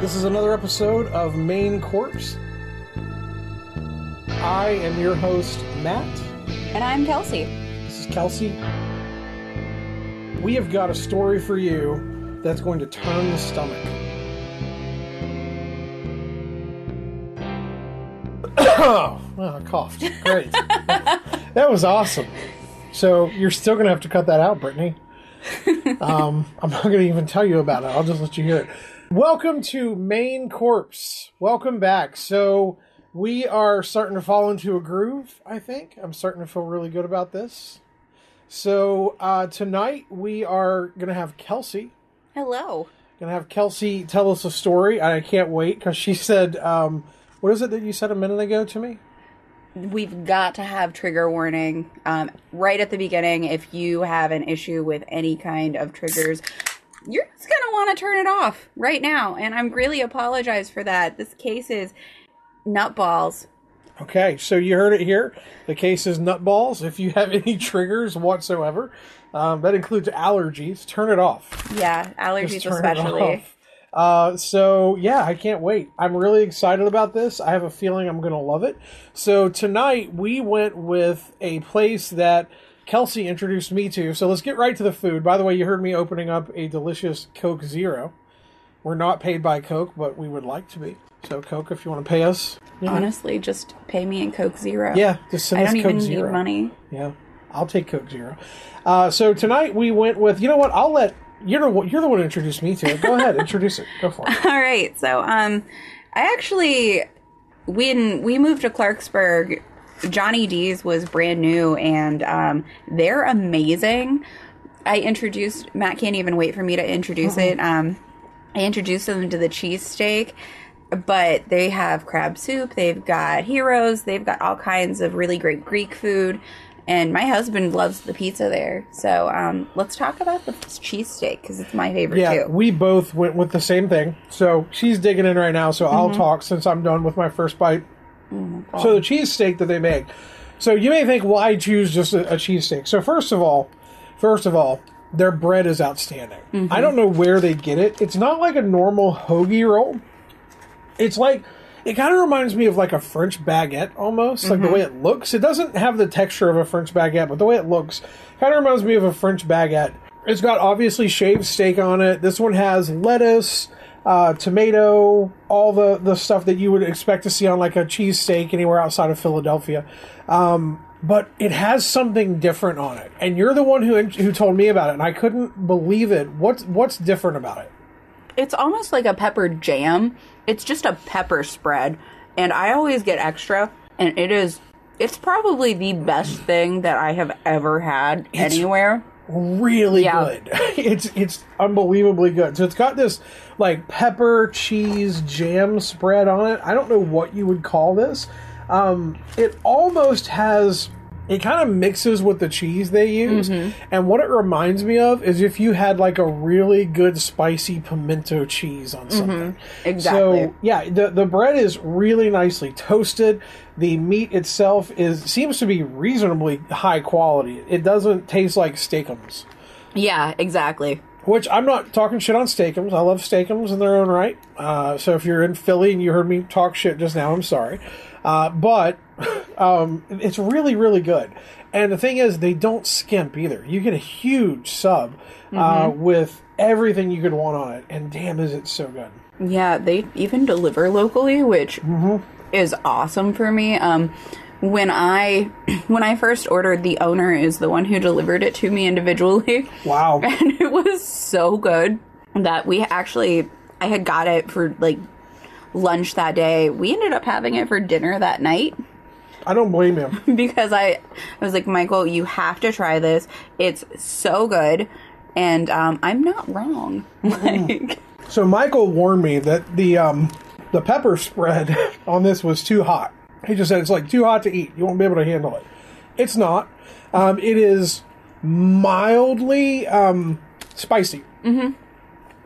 This is another episode of Main Corpse. I am your host, Matt. And I'm Kelsey. This is Kelsey. We have got a story for you that's going to turn the stomach. oh, I coughed. Great. that was awesome. So you're still going to have to cut that out, Brittany. Um, I'm not going to even tell you about it. I'll just let you hear it. Welcome to Main Corpse. Welcome back. So we are starting to fall into a groove, I think. I'm starting to feel really good about this. So uh, tonight we are going to have Kelsey. Hello. Going to have Kelsey tell us a story. I can't wait because she said, um, what is it that you said a minute ago to me? We've got to have trigger warning um, right at the beginning. If you have an issue with any kind of triggers, you're just going to want to turn it off right now. And I'm really apologize for that. This case is nutballs. Okay, so you heard it here. The case is nutballs. If you have any triggers whatsoever, um, that includes allergies, turn it off. Yeah, allergies Just turn it especially. Uh, so yeah, I can't wait. I'm really excited about this. I have a feeling I'm going to love it. So tonight we went with a place that Kelsey introduced me to. So let's get right to the food. By the way, you heard me opening up a delicious Coke Zero. We're not paid by Coke, but we would like to be. So Coke, if you want to pay us, know, Honestly, just pay me in Coke Zero. yeah, just send I us don't Coke even Zero. need money. Yeah, I'll take Coke Zero. Uh, so tonight we went with. You know what? I'll let you're the you're the one who introduced me to it. Go ahead, introduce it. Go for it. All right. So, um, I actually when we moved to Clarksburg, Johnny D's was brand new, and um, they're amazing. I introduced Matt. Can't even wait for me to introduce it. Um, I introduced them to the cheesesteak, but they have crab soup. They've got heroes. They've got all kinds of really great Greek food. And my husband loves the pizza there. So um, let's talk about the cheesesteak because it's my favorite Yeah, too. we both went with the same thing. So she's digging in right now. So I'll Mm-hmm. talk since I'm done with my first bite. Oh So the cheesesteak that they make. So you may think, why choose just a, a cheesesteak? So first of all, first of all, their bread is outstanding. Mm-hmm. I don't know where they get it. It's not like a normal hoagie roll. It's like it kind of reminds me of like a French baguette almost, like the way it looks. It doesn't have the texture of a French baguette, but the way it looks kind of reminds me of a French baguette. It's got obviously shaved steak on it. This one has lettuce, uh, tomato, all the the stuff that you would expect to see on like a cheesesteak anywhere outside of Philadelphia. Um, but it has something different on it, and you're the one who who told me about it, and I couldn't believe it. What's what's different about it? It's almost like a pepper jam. It's just a pepper spread, and I always get extra. And it is, it's probably the best thing that I have ever had anywhere. Really Yeah. good. It's it's unbelievably good. So it's got this like pepper cheese jam spread on it. I don't know what you would call this. Um, it almost has. It kind of mixes with the cheese they use, and what it reminds me of is if you had like a really good spicy pimento cheese on something. Exactly. So yeah, the the bread is really nicely toasted. The meat itself is seems to be reasonably high quality. It doesn't taste like Steak-umms. Yeah, exactly. Which I'm not talking shit on Steak-umms. I love Steak-umms in their own right. Uh, so if you're in Philly and you heard me talk shit just now, I'm sorry. Uh, but um, it's really, really good. And the thing is, they don't skimp either. You get a huge sub uh, with everything you could want on it, and damn, is it so good. Yeah, they even deliver locally, which is awesome for me. Um, when I when I first ordered, the owner is the one who delivered it to me individually. Wow. and it was so good that we actually I had got it for like lunch that day. We ended up having it for dinner that night I don't blame him. because I, I was like, Michael, you have to try this. It's so good, and um, I'm not wrong. Like, So Michael warned me that the um, the pepper spread on this was too hot. He just said it's like too hot to eat. You won't be able to handle it. It's not. Um, it is mildly um, spicy. Mm-hmm.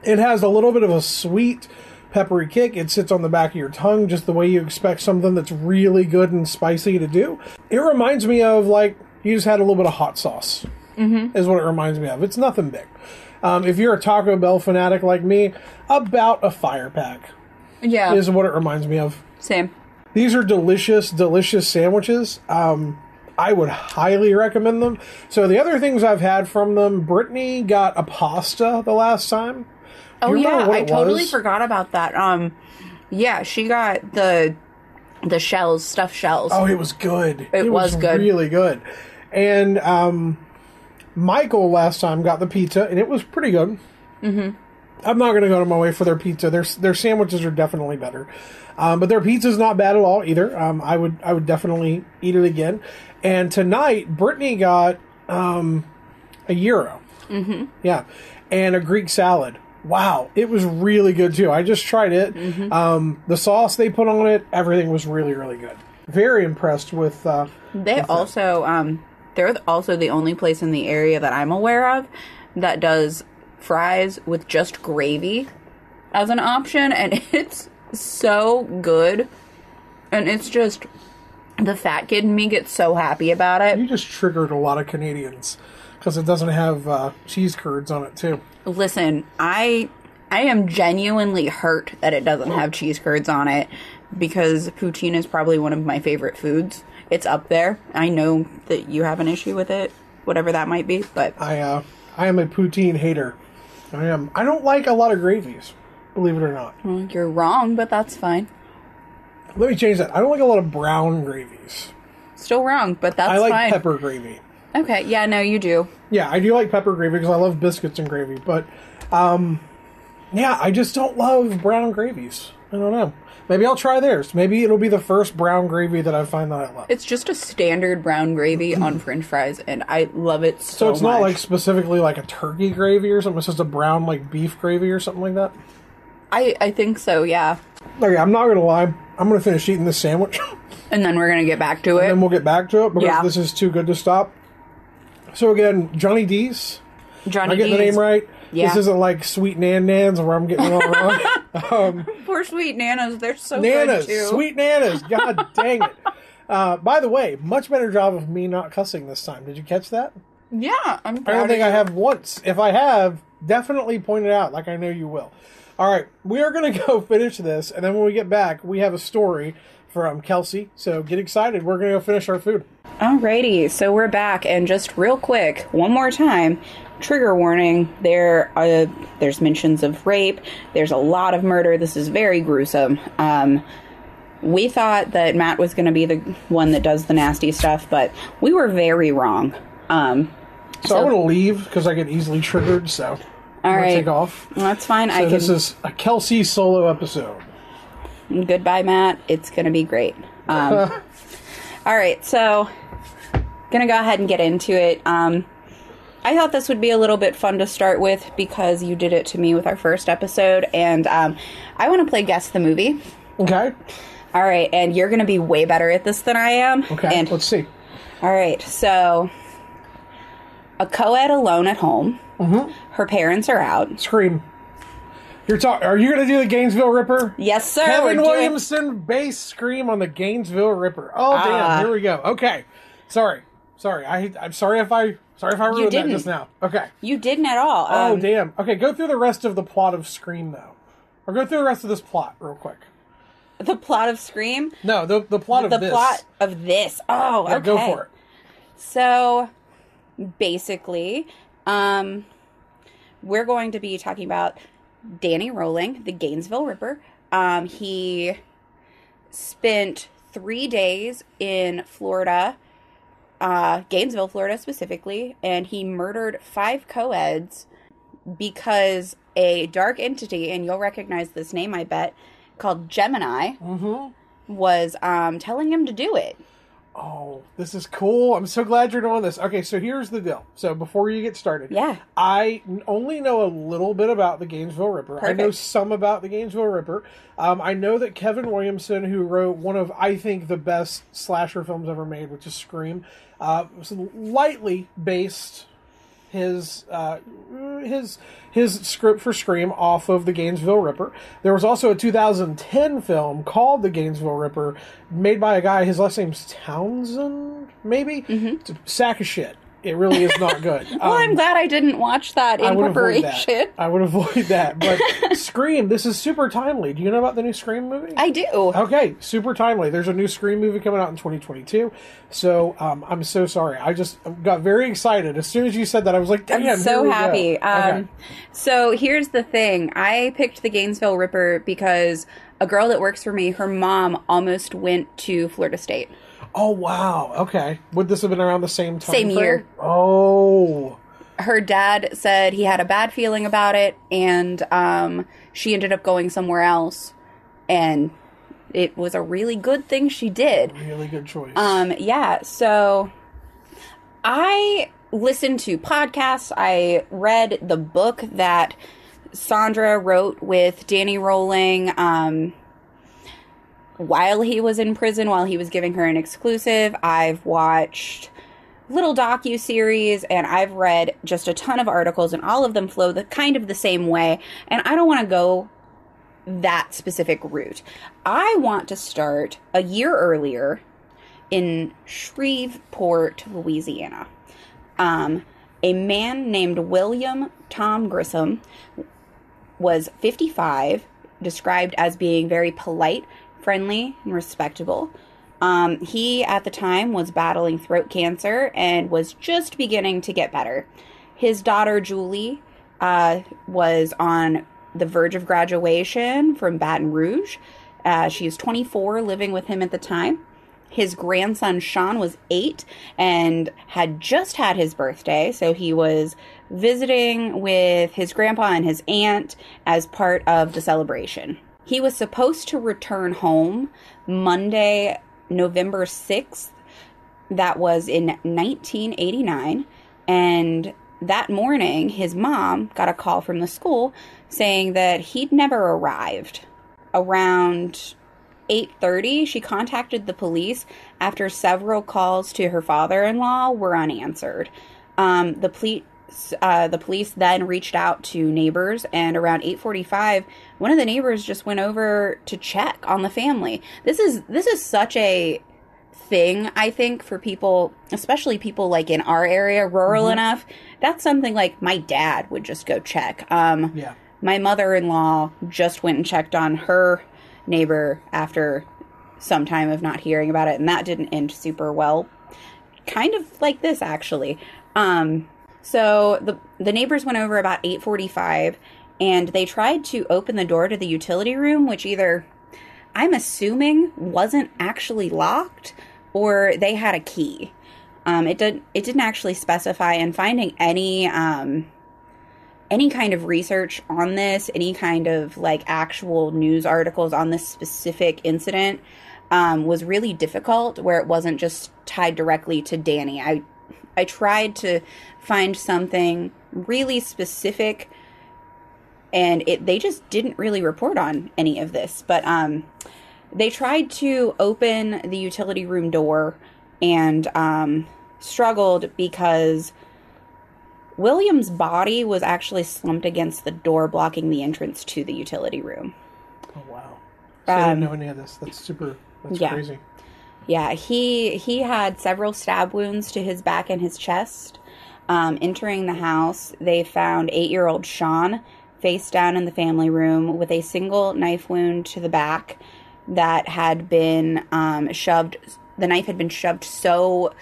It has a little bit of a sweet, peppery kick. It sits on the back of your tongue just the way you expect something that's really good and spicy to do. It reminds me of like you just had a little bit of hot sauce. Mm-hmm. Is what it reminds me of. It's nothing big. Um, if you're a Taco Bell fanatic like me, about a fire pack Yeah. is what it reminds me of. Same. These are delicious, delicious sandwiches. Um, I would highly recommend them. So the other things I've had from them, Brittany got a pasta the last time. Oh yeah, I totally was? forgot about that. Um, yeah, she got the the shells, stuffed shells. Oh, it was good. It, was good. really good. And um, Michael last time got the pizza, and it was pretty good. Mm-hmm. I'm not going to go to my way for their pizza. Their their sandwiches are definitely better, um, but their pizza's not bad at all either. Um, I would I would definitely eat it again. And tonight, Brittany got um, a gyro. Mm-hmm. Yeah, and a Greek salad. Wow, it was really good too. I just tried it. Mm-hmm. Um, the sauce they put on it, everything was really really good. Very impressed with. Uh, They also um they're also the only place in the area that I'm aware of that does fries with just gravy as an option and it's so good. And it's just the fat kid in me gets so happy about it. You just triggered a lot of Canadians because it doesn't have uh, cheese curds on it too. Listen, I I am genuinely hurt that it doesn't have cheese curds on it because poutine is probably one of my favorite foods. It's up there. I know that you have an issue with it, whatever that might be, but I uh, I am a poutine hater. I am. I don't like a lot of gravies, believe it or not. well, you're wrong, but that's fine. Let me change that. I don't like a lot of brown gravies. Still wrong, but that's I like fine. pepper gravy. Okay, yeah, no, you do. Yeah, I do like pepper gravy because I love biscuits and gravy. But, um, yeah, I just don't love brown gravies. I don't know. Maybe I'll try theirs. Maybe it'll be the first brown gravy that I find that I love. It's just a standard brown gravy on French fries, and I love it so, so it's not much. like specifically like a turkey gravy or something. It's just a brown like beef gravy or something like that. I I think so, yeah. Okay, I'm not gonna lie. I'm gonna finish eating this sandwich, And then we're gonna get back to it. and we'll get back to it because Yeah. this is too good to stop. So again, Johnny D's. Johnny Am I getting the D's. name right? Yeah. This isn't like Sweet Nan Nans where I'm getting it all wrong. um, Poor sweet nanas, they're so nanas, good too. sweet nanas. God dang it. Uh, by the way, much better job of me not cussing this time. Did you catch that? Yeah, I'm. I proud don't of think I you. have once. If I have, definitely point it out, like I know you will. All right, we are going to go finish this, and then when we get back, we have a story from Kelsey. So get excited. We're going to go finish our food. Alrighty, so we're back, and just real quick, one more time, trigger warning. There, are, there's mentions of rape. There's a lot of murder. This is very gruesome. Um, we thought that Matt was going to be the one that does the nasty stuff, but we were very wrong. Um, So, I'm going to leave because I get easily triggered. So all right, take off. that's fine. I So can. this is a Kelsey solo episode. Goodbye, Matt. It's going to be great. Um, all right, so gonna go ahead and get into it. Um, I thought this would be a little bit fun to start with because you did it to me with our first episode, and um, I want to play guess the movie. Okay. All right, and you're gonna be way better at this than I am. Okay. And Let's see. all right, so a co-ed alone at home. Mm-hmm. Her parents are out. Scream. You're talking. Are you going to do the Gainesville Ripper? Yes, sir. Kevin we're doing- Williamson bass scream on the Gainesville Ripper. Oh damn! Here we go. Okay. Sorry. Sorry. I. I'm sorry if I. Sorry if I ruined that just now. Okay. You didn't at all. Oh Um, damn. Okay. Go through the rest of the plot of Scream though, or go through the rest of this plot real quick. the plot of Scream. No, the the plot the of this. The plot of this. Oh, Yeah, okay. Go for it. So basically, um, we're going to be talking about Danny Rolling, the Gainesville Ripper. Um, he spent three days in Florida, uh, Gainesville, Florida specifically, and he murdered five co-eds because a dark entity, and you'll recognize this name, I bet, called Gemini, Mm-hmm. was um, telling him to do it. Oh, this is cool. I'm so glad you're doing this. Okay, so here's the deal. So before you get started, Yeah. I only know a little bit about the Gainesville Ripper. I know some about the Gainesville Ripper. Um, I know that Kevin Williamson, who wrote one of I think the best slasher films ever made, which is Scream, uh, was lightly based his uh, his his script for Scream off of the Gainesville Ripper. There was also a 2010 film called The Gainesville Ripper, made by a guy. His last name's Townsend, maybe. It's a sack of shit. It really is not good. Well, I'm glad I didn't watch that in Um, I would avoid preparation. that. I would avoid that. But Scream, this is super timely. Do you know about the new Scream movie? I do. Okay, super timely. There's a new Scream movie coming out in 2022. So um, I'm so sorry. I just got very excited as soon as you said that. I was like, "Damn, I'm so here we go." happy. Um, Okay. So here's the thing: I picked the Gainesville Ripper because a girl that works for me, her mom almost went to Florida State. Oh wow. Okay. Would this have been around the same time? Same frame? year. Oh. Her dad said he had a bad feeling about it, and um, she ended up going somewhere else, and it was a really good thing she did. Really good choice. Um, yeah, so I listened to podcasts. I read the book that Sondra wrote with Danny Rolling um, while he was in prison, while he was giving her an exclusive. I've watched little docu series and I've read just a ton of articles, and all of them flow the kind of the same way. And I don't want to go that specific route. I want to start a year earlier in Shreveport, Louisiana. Um, a man named William Tom Grissom was 55, described as being very polite, friendly, and respectable. Um, he, at the time, was battling throat cancer and was just beginning to get better. His daughter, Julie, uh, was on the verge of graduation from Baton Rouge. Uh, she was 24, living with him at the time. His grandson Sean was eight and had just had his birthday, so he was visiting with his grandpa and his aunt as part of the celebration. He was supposed to return home Monday, November 6th. That was in 1989. And that morning, his mom got a call from the school saying that he'd never arrived. Around 8:30, she contacted the police after several calls to her father-in-law were unanswered. Um, the police uh, the police then reached out to neighbors, and around 8:45, one of the neighbors just went over to check on the family. This is this is such a thing I think for people, especially people like in our area, rural enough. That's something like my dad would just go check. Um, yeah. my mother-in-law just went and checked on her neighbor after some time of not hearing about it and that didn't end super well kind of like this actually um so the the neighbors went over about 8:45 and they tried to open the door to the utility room which either I'm assuming wasn't actually locked or they had a key um it did it didn't actually specify and finding any um any kind of research on this, any kind of like actual news articles on this specific incident um, was really difficult where it wasn't just tied directly to Danny. I I tried to find something really specific and it they just didn't really report on any of this. But um they tried to open the utility room door and um struggled because William's body was actually slumped against the door, blocking the entrance to the utility room. Oh wow. So I didn't Um, know any of this. That's super. That's yeah. crazy. Yeah, he he had several stab wounds to his back and his chest. Um, entering the house, they found eight-year-old Sean face down in the family room with a single knife wound to the back that had been um, shoved. The knife had been shoved so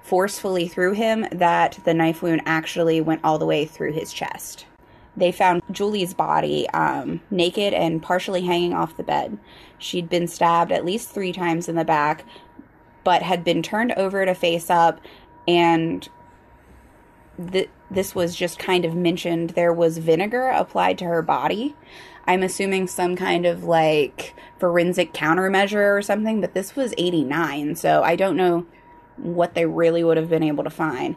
forcefully through him that the knife wound actually went all the way through his chest. They found Julie's body um, naked and partially hanging off the bed. She'd been stabbed at least three times in the back, but had been turned over to face up, and th- this was just kind of mentioned. There was vinegar applied to her body. I'm assuming some kind of like forensic countermeasure or something, but this was 89, so I don't know what they really would have been able to find.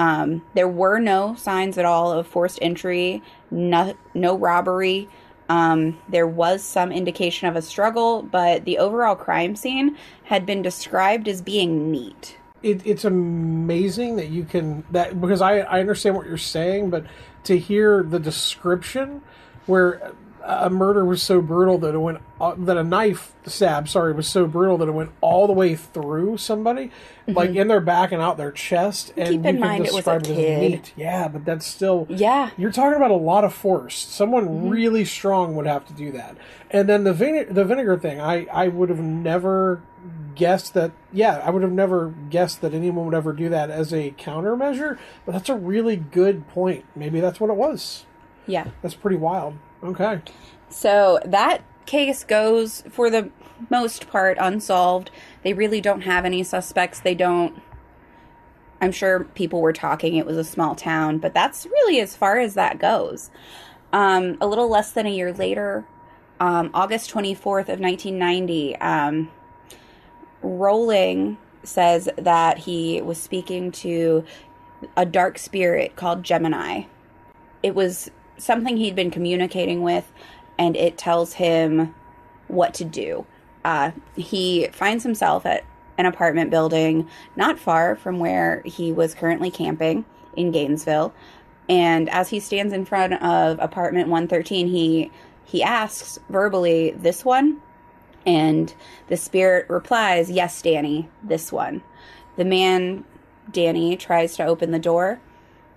Um, there were no signs at all of forced entry, no, no robbery. Um, there was some indication of a struggle, but the overall crime scene had been described as being neat. it, it's amazing that you can that because I, I understand what you're saying but to hear the description where a murder was so brutal that it went uh, that a knife stab, sorry, was so brutal that it went all the way through somebody, like in their back and out their chest. And Mm-hmm. Keep you in mind it was a it as kid. Yeah, but that's still Yeah. You're talking about a lot of force. Someone Mm-hmm. really strong would have to do that. And then the vine- the vinegar thing, I I would have never guessed that. Yeah, I would have never guessed that anyone would ever do that as a countermeasure. But that's a really good point. Maybe that's what it was. Yeah. That's pretty wild. Okay. So that case goes, for the most part, unsolved. They really don't have any suspects. They don't. I'm sure people were talking. It was a small town, but that's really as far as that goes. Um, a little less than a year later, um, August 24th of 1990, um, Rolling says that he was speaking to a dark spirit called Gemini. It was something he'd been communicating with, and it tells him what to do. Uh, he finds himself at an apartment building not far from where he was currently camping in Gainesville. And as he stands in front of apartment 113, he he asks verbally, "This one?" And the spirit replies, Yes, Danny, this one. The man, Danny, tries to open the door.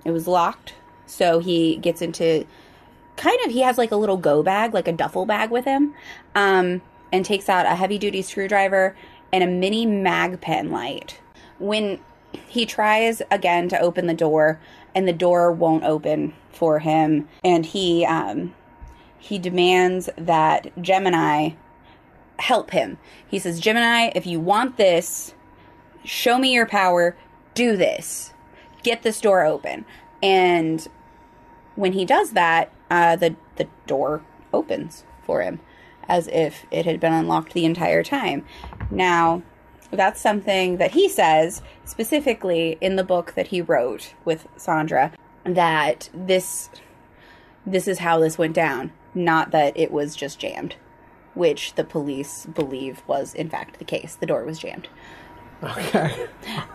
It was locked. So he gets into kind of, he has like a little go bag, like a duffel bag with him, um, and takes out a heavy duty screwdriver and a mini mag pen light. When he tries again to open the door, and the door won't open for him, and he, um, he demands that Gemini help him. He says, Gemini, if you want this, show me your power, do this. Get this door open. And when he does that, uh, the, the door opens for him as if it had been unlocked the entire time. Now, that's something that he says specifically in the book that he wrote with Sondra that this this is how this went down, not that it was just jammed which the police believe was in fact the case. The door was jammed. Okay.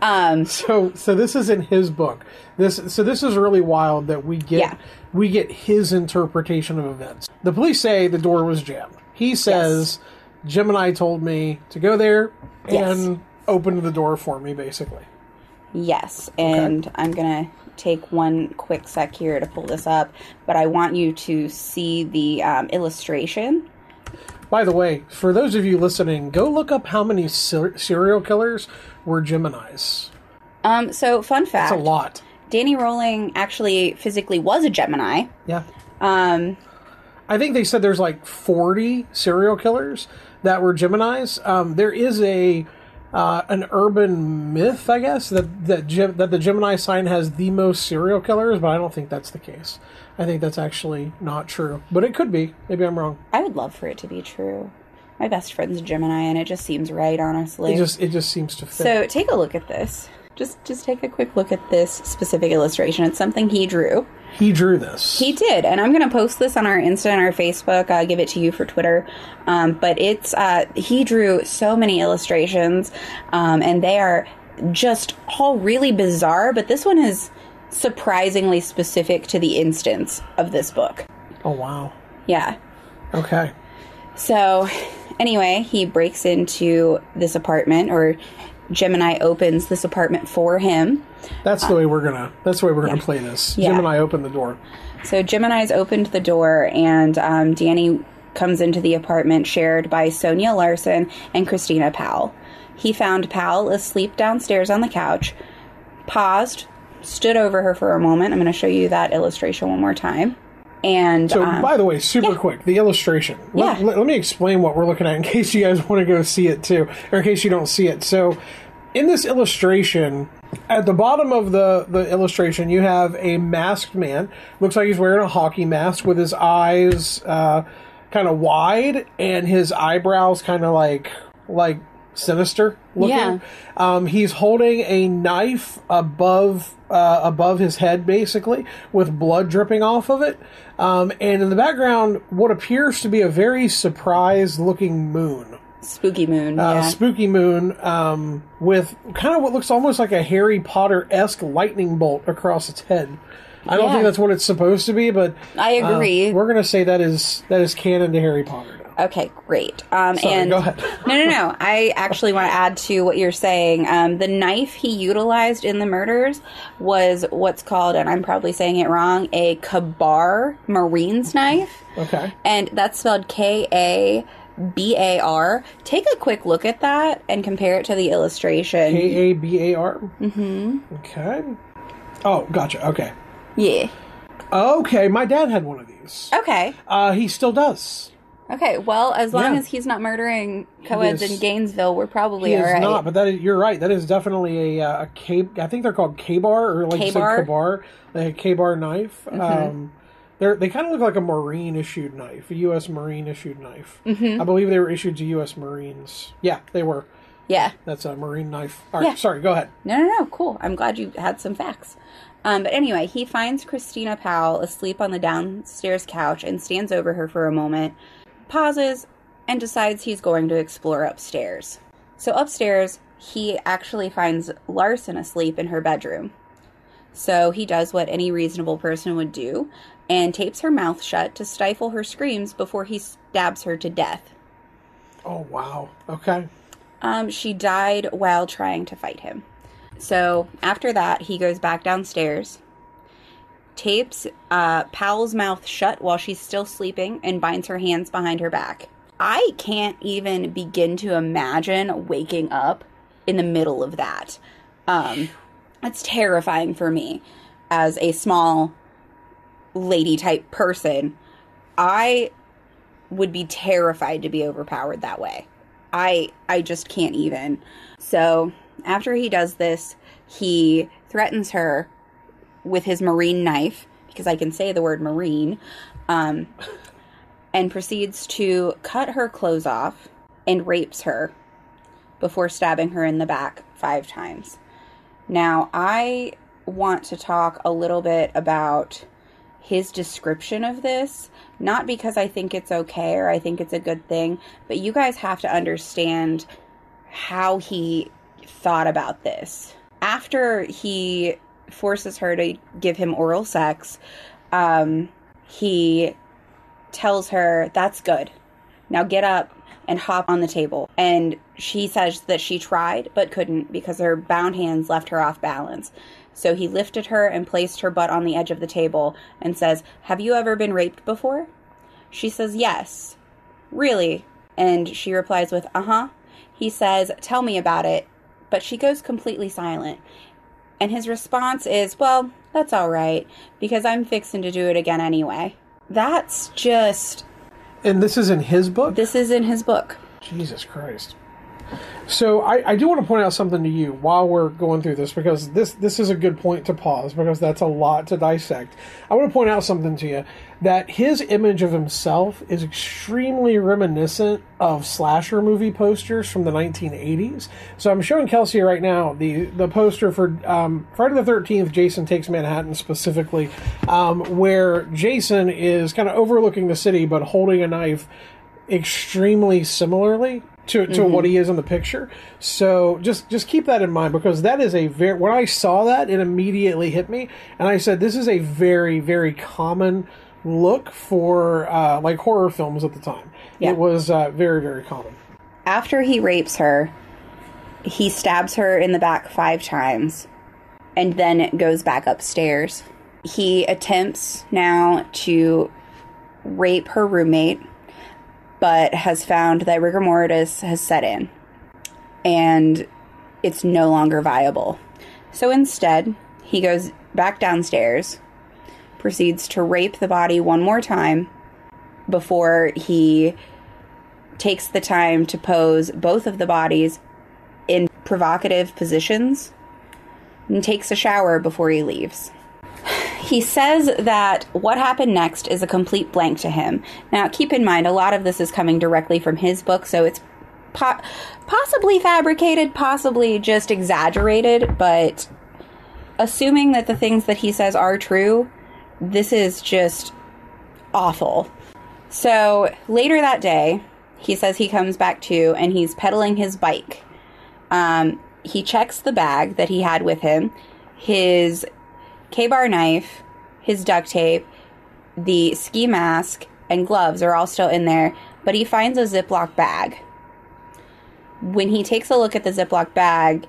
Um, So so this is in his book. This so this is really wild that we get Yeah. we get his interpretation of events. The police say the door was jammed. He says Gemini told me to go there Yes. and open the door for me basically. yes, and I'm gonna take one quick sec here to pull this up, but I want you to see the um, illustration. By the way, for those of you listening, go look up how many ser- serial killers were Geminis. Um, so, fun fact: That's a lot. Danny Rolling actually physically was a Gemini. Yeah. Um, I think they said there's like 40 serial killers that were Geminis. Um, there is a uh, an urban myth, I guess, that that Gem- that the Gemini sign has the most serial killers, but I don't think that's the case. I think that's actually not true, but it could be. Maybe I'm wrong. I would love for it to be true. My best friend's a Gemini, and it just seems right, honestly. It just it just seems to fit. So take a look at this. Just just take a quick look at this specific illustration. It's something he drew. he drew this. He did, and I'm gonna post this on our Insta and our Facebook. I'll give it to you for Twitter. Um, but it's uh, he drew so many illustrations, um, and they are just all really bizarre. But this one is surprisingly specific to the instance of this book. oh wow. Yeah. Okay. So, anyway, he breaks into this apartment, or Gemini opens this apartment for him. That's the way we're gonna. That's the way we're gonna play this. Yeah. Gemini opened the door. So Gemini's opened the door, and um, Danny comes into the apartment shared by Sonja Larson and Christina Powell. He found Powell asleep downstairs on the couch, paused, stood over her for a moment. I'm going to show you that illustration one more time. And So, um, by the way, super yeah. quick, the illustration. Let, Yeah. let, let me explain what we're looking at in case you guys want to go see it too, or in case you don't see it. So, in this illustration, at the bottom of the, the illustration, you have a masked man. Looks like he's wearing a hockey mask with his eyes uh, kind of wide and his eyebrows kind of like like sinister looking. Yeah. Um, he's holding a knife above uh, above his head, basically, with blood dripping off of it. Um, and in the background, what appears to be a very surprised looking moon, Spooky Moon. uh, yeah. spooky moon, um, with kind of what looks almost like a Harry Potter esque lightning bolt across its head. I don't Yeah. think that's what it's supposed to be, but I uh, agree. we're gonna say that is that is canon to Harry Potter. Okay, great. Um, Sorry, and go ahead. no, no, no. I actually want to add to what you're saying. Um, the knife he utilized in the murders was what's called, and I'm probably saying it wrong, a Kabar Marine's knife, Okay. and that's spelled K A B A R. Take a quick look at that and compare it to the illustration. K A B A R. Mm-hmm. Okay. Oh, gotcha. Okay. yeah. Okay, my dad had one of these. Okay. Uh, he still does. Okay. Well, as long Yeah. as he's not murdering co-eds is- in Gainesville, we're probably He all is right. not, but that is, you're right. That is definitely a, uh, a K. I think they're called K bar or like you said, K-bar? K-bar, like a K bar knife. Um, they're they kind of look like a Marine issued knife, a U.S. Marine issued knife. Mm-hmm. I believe they were issued to U.S. Marines. Yeah, they were. yeah. That's a Marine knife. All right, Yeah. sorry. Go ahead. No, no, no. Cool. I'm glad you had some facts. Um, but anyway, he finds Christina Powell asleep on the downstairs couch and stands over her for a moment, pauses, and decides he's going to explore upstairs. So upstairs, he actually finds Larson asleep in her bedroom. So he does what any reasonable person would do and tapes her mouth shut to stifle her screams before he stabs her to death. Oh wow. Okay. Um, she died while trying to fight him. So after that, he goes back downstairs, tapes uh, Powell's mouth shut while she's still sleeping, and binds her hands behind her back. I can't even begin to imagine waking up in the middle of that. Um, that's terrifying for me as a small lady type person. I would be terrified to be overpowered that way. I I just can't even. So, after he does this, he threatens her with his marine knife because I can say the word marine um and proceeds to cut her clothes off and rapes her before stabbing her in the back 5 times. Now, I want to talk a little bit about his description of this, not because I think it's okay or I think it's a good thing, but you guys have to understand how he thought about this. After he forces her to give him oral sex, um, he tells her, That's good. Now get up and hop on the table. And she says that she tried but couldn't because her bound hands left her off balance. So he lifted her and placed her butt on the edge of the table and says, Have you ever been raped before? She says, Yes. Really? And she replies with, Uh huh. He says, Tell me about it. But she goes completely silent. And his response is, Well, that's all right, because I'm fixing to do it again anyway. That's just. And this is in his book. This is in his book. Jesus Christ. So I, I do want to point out something to you while we're going through this because this this is a good point to pause because that's a lot to dissect. I want to point out something to you that his image of himself is extremely reminiscent of slasher movie posters from the 1980s. So I'm showing Kelsey right now the the poster for um, Friday the 13th. Jason takes Manhattan specifically, um, where Jason is kind of overlooking the city but holding a knife extremely similarly to, to what he is in the picture. So just just keep that in mind because that is a very when I saw that it immediately hit me and I said this is a very very common look for uh, like horror films at the time. Yeah. It was uh, very very common. After he rapes her, he stabs her in the back five times and then goes back upstairs. He attempts now to rape her roommate, but has found that rigor mortis has set in and it's no longer viable. So instead, he goes back downstairs, proceeds to rape the body one more time before he takes the time to pose both of the bodies in provocative positions and takes a shower before he leaves. He says that what happened next is a complete blank to him. Now, keep in mind, a lot of this is coming directly from his book, so it's po- possibly fabricated, possibly just exaggerated, but assuming that the things that he says are true, this is just awful. So later that day, he says he comes back to and he's pedaling his bike. Um, he checks the bag that he had with him, his K bar knife, his duct tape, the ski mask, and gloves are all still in there, but he finds a Ziploc bag. When he takes a look at the Ziploc bag,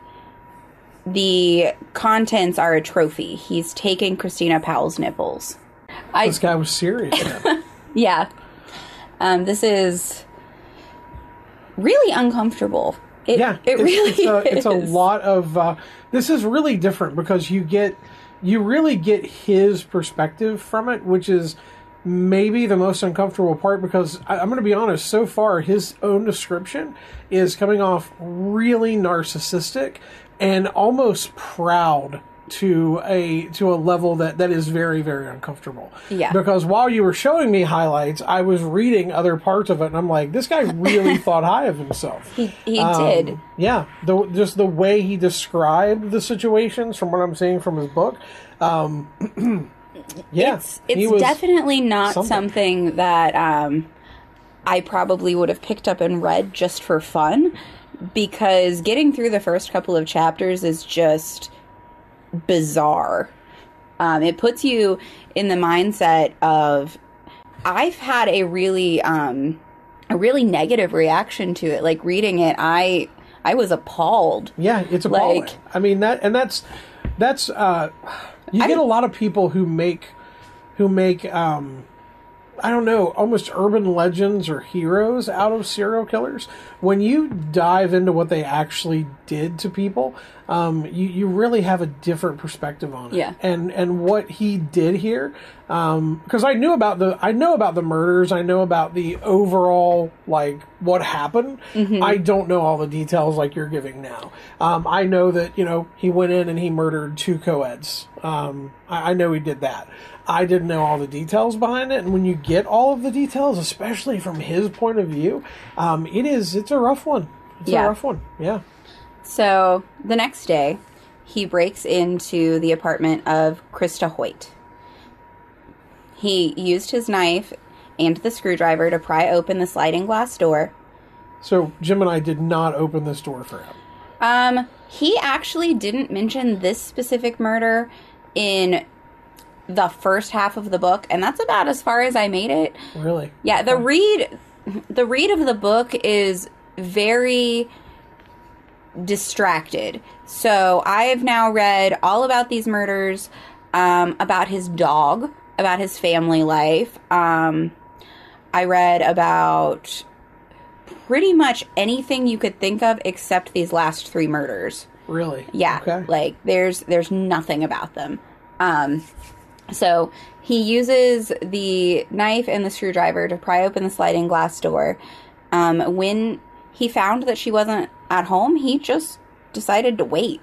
the contents are a trophy. He's taken Christina Powell's nipples. I This guy was serious. yeah. Um, this is really uncomfortable. It, yeah, it it's, really it's a, is. it's a lot of. Uh, this is really different because you get you really get his perspective from it, which is maybe the most uncomfortable part because I, I'm going to be honest. So far, his own description is coming off really narcissistic and almost proud to a to a level that that is very very uncomfortable. Yeah. Because while you were showing me highlights, I was reading other parts of it, and I'm like, this guy really thought high of himself. He, he Um, did. Yeah, the, just the way he described the situations, from what I'm seeing from his book. Um, yeah, It's, it's definitely not something. something that um, I probably would have picked up and read just for fun because getting through the first couple of chapters is just bizarre. Um, it puts you in the mindset of I've had a really um, a really negative reaction to it. Like reading it, I I was appalled. Yeah, it's appalling. Like- I mean that, and that's that's uh, you get a lot of people who make who make um, I don't know, almost urban legends or heroes out of serial killers. When you dive into what they actually did to people, um, you you really have a different perspective on it. Yeah. and and what he did here, because I knew about the I know about the murders, I know about the overall like what happened. I don't know all the details like you're giving now. Um, I know that you know he went in and he murdered two co-eds. Um, I, I know he did that. I didn't know all the details behind it, and when you get all of the details, especially from his point of view, um, it is it's a rough one. It's Yeah. a rough one. Yeah. So the next day, he breaks into the apartment of Christa Hoyt. He used his knife and the screwdriver to pry open the sliding glass door. So Gemini did not open this door for him. Um, he actually didn't mention this specific murder in the first half of the book, and that's about as far as I made it. Really? Yeah, the read the read of the book is very distracted. So I've now read all about these murders, um, about his dog, about his family life. Um, I read about pretty much anything you could think of except these last three murders. Really? Yeah, Okay. like there's there's nothing about them. Um, so he uses the knife and the screwdriver to pry open the sliding glass door. Um, when he found that she wasn't at home, he just decided to wait.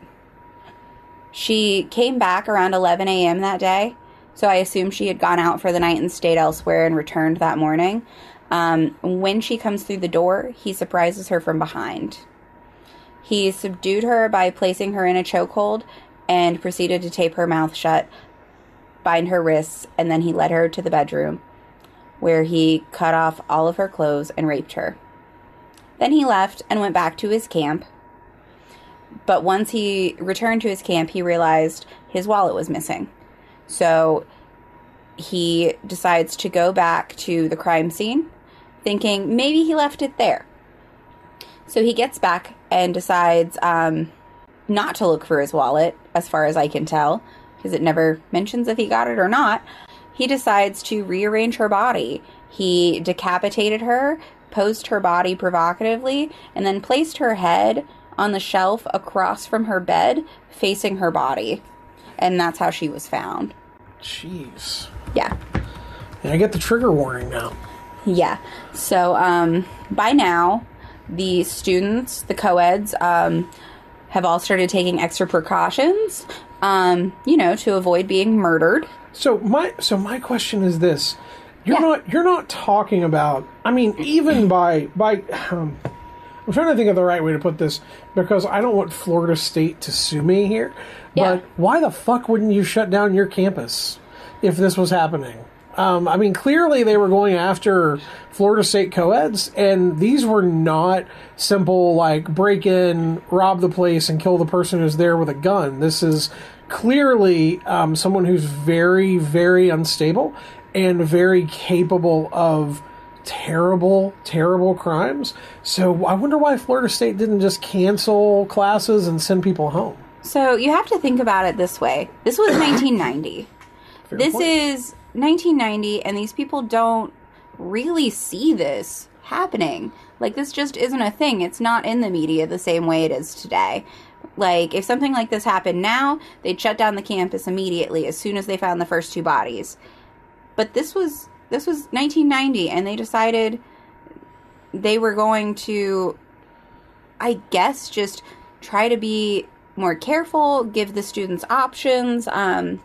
She came back around 11 a.m. that day, so I assume she had gone out for the night and stayed elsewhere and returned that morning. Um, when she comes through the door, he surprises her from behind. He subdued her by placing her in a chokehold and proceeded to tape her mouth shut, bind her wrists, and then he led her to the bedroom, where he cut off all of her clothes and raped her. Then he left and went back to his camp. But once he returned to his camp, he realized his wallet was missing. So he decides to go back to the crime scene, thinking maybe he left it there. So he gets back and decides um, not to look for his wallet, as far as I can tell, because it never mentions if he got it or not. He decides to rearrange her body. He decapitated her, posed her body provocatively, and then placed her head on the shelf across from her bed, facing her body. And that's how she was found. Jeez. Yeah. And I get the trigger warning now. Yeah. So um, by now, the students, the co-eds, um, have all started taking extra precautions, um, you know, to avoid being murdered. So my so my question is this: You're Yeah. not you're not talking about. I mean, even by by. Um, I'm trying to think of the right way to put this because I don't want Florida State to sue me here. Yeah. But why the fuck wouldn't you shut down your campus if this was happening? Um, I mean, clearly they were going after Florida State co-eds, and these were not simple like break in, rob the place, and kill the person who's there with a gun. This is clearly um, someone who's very, very unstable and very capable of terrible, terrible crimes. So I wonder why Florida State didn't just cancel classes and send people home. So you have to think about it this way. This was 1990. Fair this point. is 1990 and these people don't really see this happening. Like this just isn't a thing. It's not in the media the same way it is today. Like if something like this happened now, they'd shut down the campus immediately as soon as they found the first two bodies. But this was this was 1990 and they decided they were going to I guess just try to be more careful, give the students options. Um,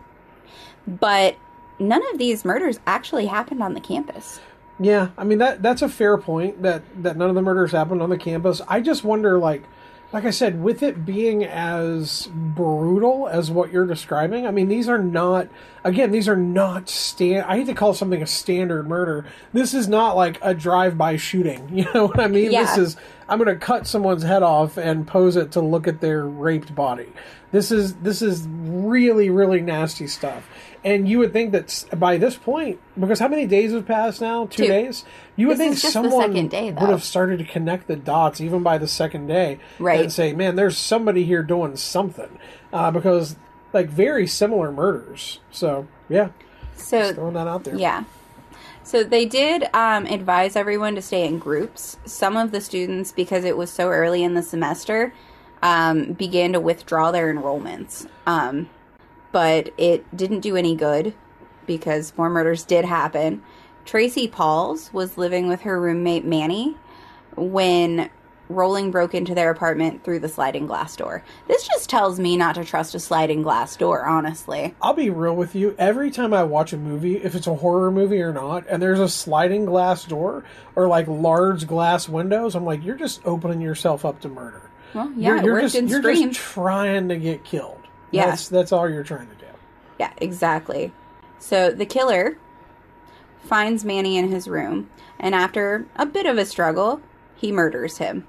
but none of these murders actually happened on the campus. Yeah, I mean that that's a fair point that that none of the murders happened on the campus. I just wonder like like I said with it being as brutal as what you're describing. I mean these are not again these are not stand I hate to call something a standard murder. This is not like a drive-by shooting. You know what I mean? Yeah. This is I'm going to cut someone's head off and pose it to look at their raped body. This is this is really really nasty stuff. And you would think that by this point, because how many days have passed now? Two, Two. days. You would This think is just the someone day, would have started to connect the dots even by the second day, Right. And say, "Man, there's somebody here doing something," uh, because like very similar murders. So yeah, So throwing that out there. Yeah. So they did um, advise everyone to stay in groups. Some of the students, because it was so early in the semester, um, began to withdraw their enrollments. Um, but it didn't do any good because more murders did happen. Tracy Paules was living with her roommate Manny when Rolling broke into their apartment through the sliding glass door. This just tells me not to trust a sliding glass door, honestly. I'll be real with you. Every time I watch a movie, if it's a horror movie or not, and there's a sliding glass door or like large glass windows, I'm like, you're just opening yourself up to murder. Well, yeah, you're worked just in you're Scream. just trying to get killed. Yeah. that's that's all you're trying to do. Yeah, exactly. So the killer finds Manny in his room, and after a bit of a struggle, he murders him.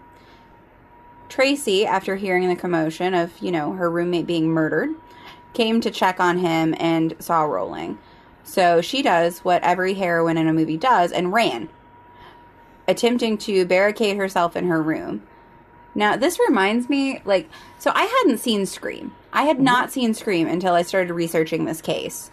Tracy, after hearing the commotion of, you know, her roommate being murdered, came to check on him and saw Rolling. So she does what every heroine in a movie does and ran, attempting to barricade herself in her room. Now, this reminds me, like, so I hadn't seen Scream. I had not seen Scream until I started researching this case.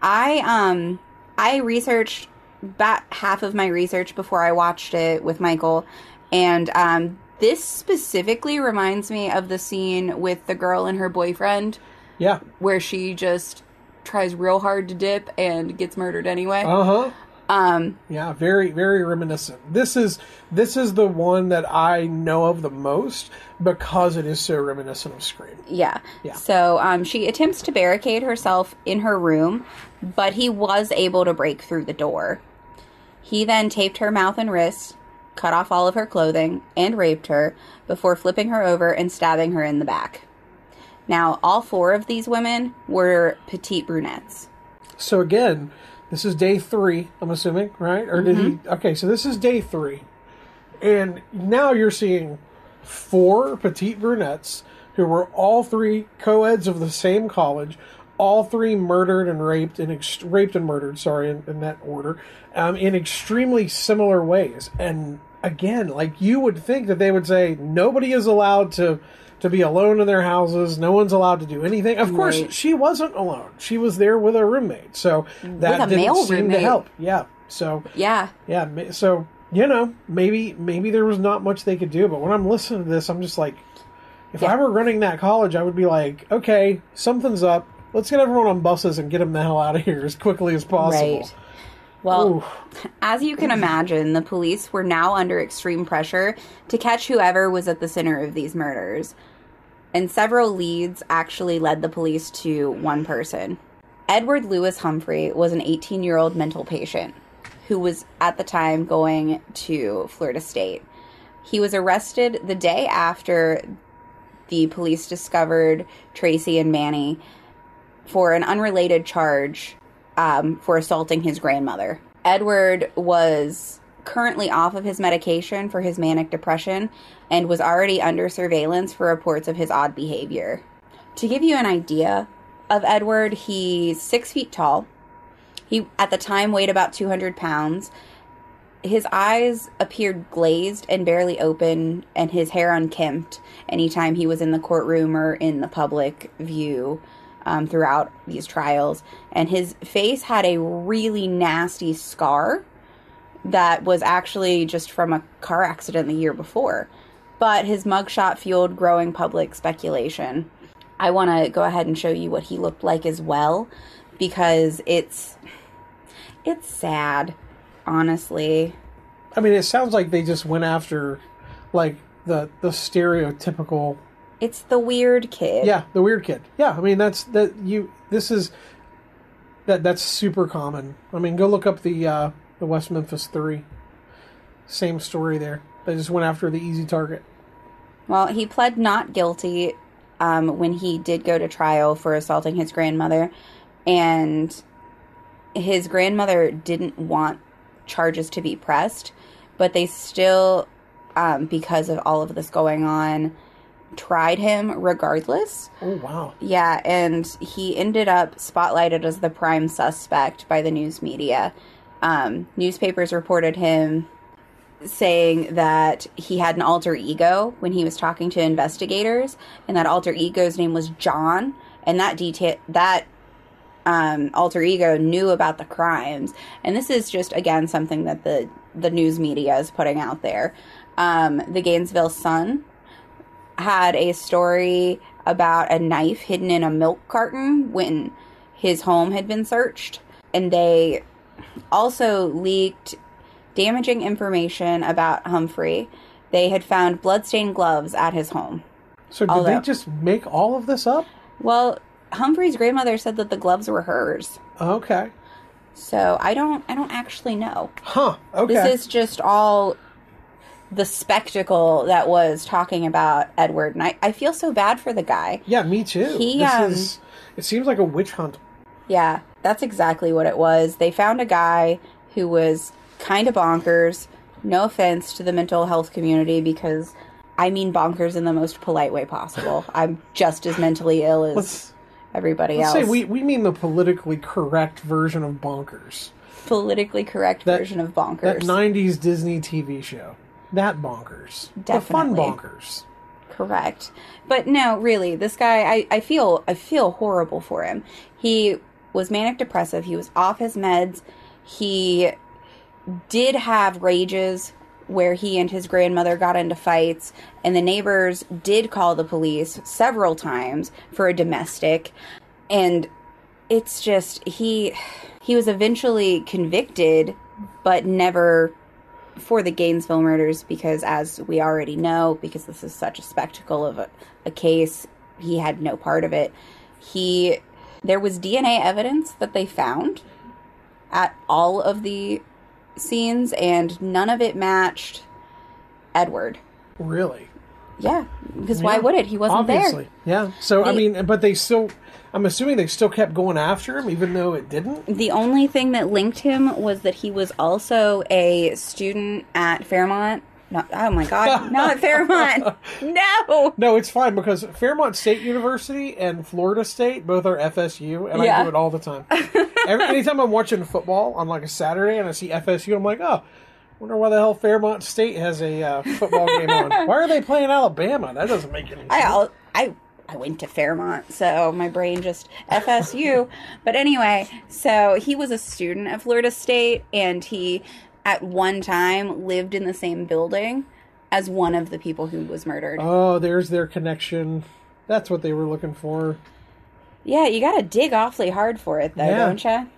I, um, I researched about half of my research before I watched it with Michael, and, um, this specifically reminds me of the scene with the girl and her boyfriend Yeah. where she just tries real hard to dip and gets murdered anyway. Uh huh. Um, Yeah. Very very reminiscent. This is this is the one that I know of the most because it is so reminiscent of Scream. Yeah. Yeah. So um, she attempts to barricade herself in her room, but he was able to break through the door. He then taped her mouth and wrists, cut off all of her clothing, and raped her before flipping her over and stabbing her in the back. Now, all four of these women were petite brunettes. So again, this is day three. I'm assuming, right? Or did he? Okay, so this is day three, and now you're seeing four petite brunettes who were all three co-eds of the same college, all three murdered and raped and ex- raped and murdered. Sorry, in, in that order, um, in extremely similar ways. And again, like you would think that they would say nobody is allowed to. To be alone in their houses, no one's allowed to do anything. Of course, Right. she wasn't alone. She was there with a roommate, so that With a didn't seem to help. Yeah. So Yeah. yeah. So you know, maybe maybe there was not much they could do. But when I'm listening to this, I'm just like, if Yeah. I were running that college, I would be like, okay, something's up. Let's get everyone on buses and get them the hell out of here as quickly as possible. Right. Well, Ooh. As you can imagine, the police were now under extreme pressure to catch whoever was at the center of these murders. And several leads actually led the police to one person. Edward Lewis Humphrey was an 18 year old mental patient who was at the time going to Florida State. He was arrested the day after the police discovered Tracy and Manny for an unrelated charge um, for assaulting his grandmother. Edward was currently off of his medication for his manic depression and was already under surveillance for reports of his odd behavior. To give you an idea, of Edward. He's six feet tall. He at the time weighed about 200 pounds. His eyes appeared glazed and barely open, and his hair unkempt anytime he was in the courtroom or in the public view um, throughout these trials. And his face had a really nasty scar that was actually just from a car accident the year before. But his mugshot fueled growing public speculation. I want to go ahead and show you what he looked like as well because it's it's sad, honestly. I mean, it sounds like they just went after like the the stereotypical It's the weird kid. yeah the weird kid. Yeah i mean that's that you this is that that's super common. I mean go look up the uh the west memphis three. Same story there. They just went after the easy target. Well, he pled not guilty um, when he did go to trial for assaulting his grandmother, and his grandmother didn't want charges to be pressed, but they still, um, because of all of this going on, tried him regardless. oh wow Yeah, and he ended up spotlighted as the prime suspect by the news media. Um, newspapers reported him saying that he had an alter ego when he was talking to investigators, and that alter ego's name was John, and that detail that um, alter ego knew about the crimes. And this is just again something that the the news media is putting out there. Um, the Gainesville Sun had a story about a knife hidden in a milk carton when his home had been searched. And they also leaked damaging information about Humphrey. They had found bloodstained gloves at his home. so did Although- they just make all of this up Well, Humphrey's grandmother said that the gloves were hers. okay So I don't I don't actually know. huh okay This is just all the spectacle that was talking about Edward and I, I feel so bad for the guy. yeah me too He, this um, is it seems like a witch hunt Yeah, that's exactly what it was. They found a guy who was kind of bonkers. No offense to the mental health community because I mean bonkers in the most polite way possible. I'm just as mentally ill as let's everybody let's else. say we we mean the politically correct version of bonkers politically correct That- version of bonkers. that bonkers. 90s disney tv show that bonkers. The fun bonkers. Correct. But no, really, this guy I, I feel I feel horrible for him. He was manic depressive, he was off his meds, he did have rages where he and his grandmother got into fights and the neighbors did call the police several times for a domestic. And it's just he he was eventually convicted but never for the Gainesville murders because, as we already know, because this is such a spectacle of a, a case, he had no part of it. He, there was DNA evidence that they found at all of the scenes, and none of it matched Edward. really Yeah, because why Yeah, would it? He wasn't obviously yeah so i mean but they still i'm assuming they still kept going after him even though it didn't. The only thing that linked him was that he was also a student at Fairmont. No, oh my God, not Fairmont. No. no it's fine because fairmont state university and florida state both are fsu and i do it all the time Every, anytime i'm watching football on like a saturday and i see fsu i'm like oh wonder why the hell fairmont state has a uh, football game on why are they playing alabama that doesn't make any sense I I I went to Fairmont, so my brain just FSU. but anyway, so he was a student at Florida State, and he at one time lived in the same building as one of the people who was murdered. oh there's their connection that's what they were looking for Yeah, you got to dig awfully hard for it, though, Yeah. don't you?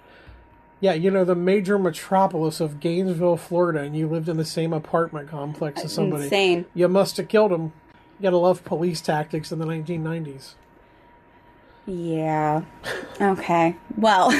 Yeah, you know, the major metropolis of Gainesville, Florida, and you lived in the same apartment complex as somebody. Insane. You must have killed him. You gotta love police tactics in the 1990s. Yeah. Okay. Well,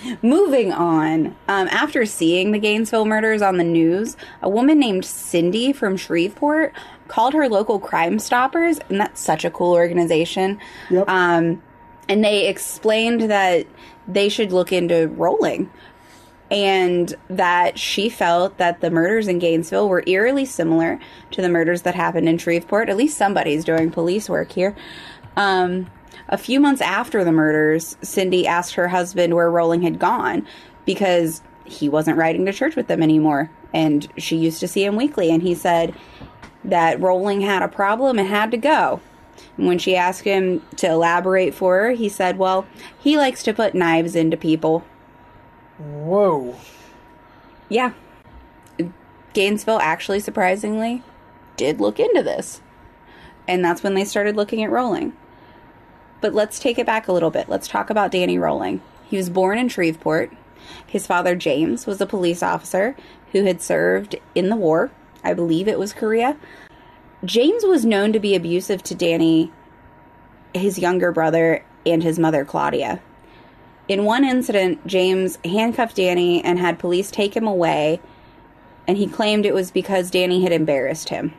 moving on. Um, after seeing the Gainesville murders on the news, a woman named Cindy from Shreveport called her local Crime Stoppers, and that's such a cool organization. Yep. Um, and they explained that they should look into rolling. And that she felt that the murders in Gainesville were eerily similar to the murders that happened in Shreveport. At least somebody's doing police work here. Um, A few months after the murders, Cindy asked her husband where Rolling had gone because he wasn't riding to church with them anymore. And she used to see him weekly. And he said that Rolling had a problem and had to go. And when she asked him to elaborate for her, he said, Well, he likes to put knives into people. Whoa. Yeah. Gainesville actually, surprisingly, did look into this. And that's when they started looking at Rolling. But let's take it back a little bit. Let's talk about Danny Rolling. He was born in Shreveport. His father, James, was a police officer who had served in the war. I believe it was Korea. James was known to be abusive to Danny, his younger brother, and his mother, Claudia. In one incident, James handcuffed Danny and had police take him away, and he claimed it was because Danny had embarrassed him.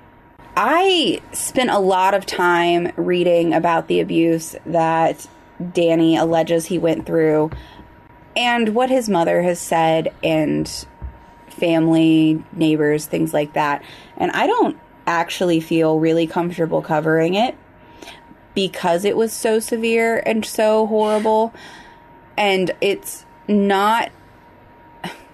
I spent a lot of time reading about the abuse that Danny alleges he went through and what his mother has said and family, neighbors, things like that. And I don't actually feel really comfortable covering it because it was so severe and so horrible. And it's not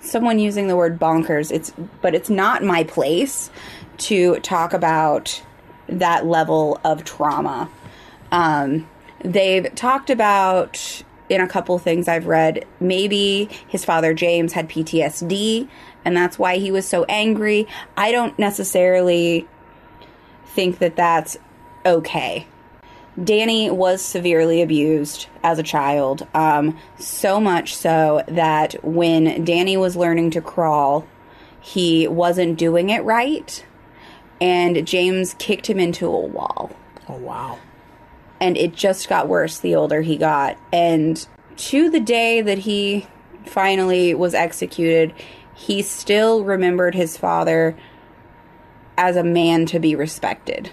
someone using the word bonkers. It's but it's not my place to talk about that level of trauma. Um, they've talked about in a couple things I've read, maybe his father James had PTSD and that's why he was so angry. I don't necessarily think that that's okay. Danny was severely abused as a child, um, so much so that when Danny was learning to crawl, he wasn't doing it right, and James kicked him into a wall. Oh, wow. And it just got worse the older he got. And to the day that he finally was executed, he still remembered his father as a man to be respected.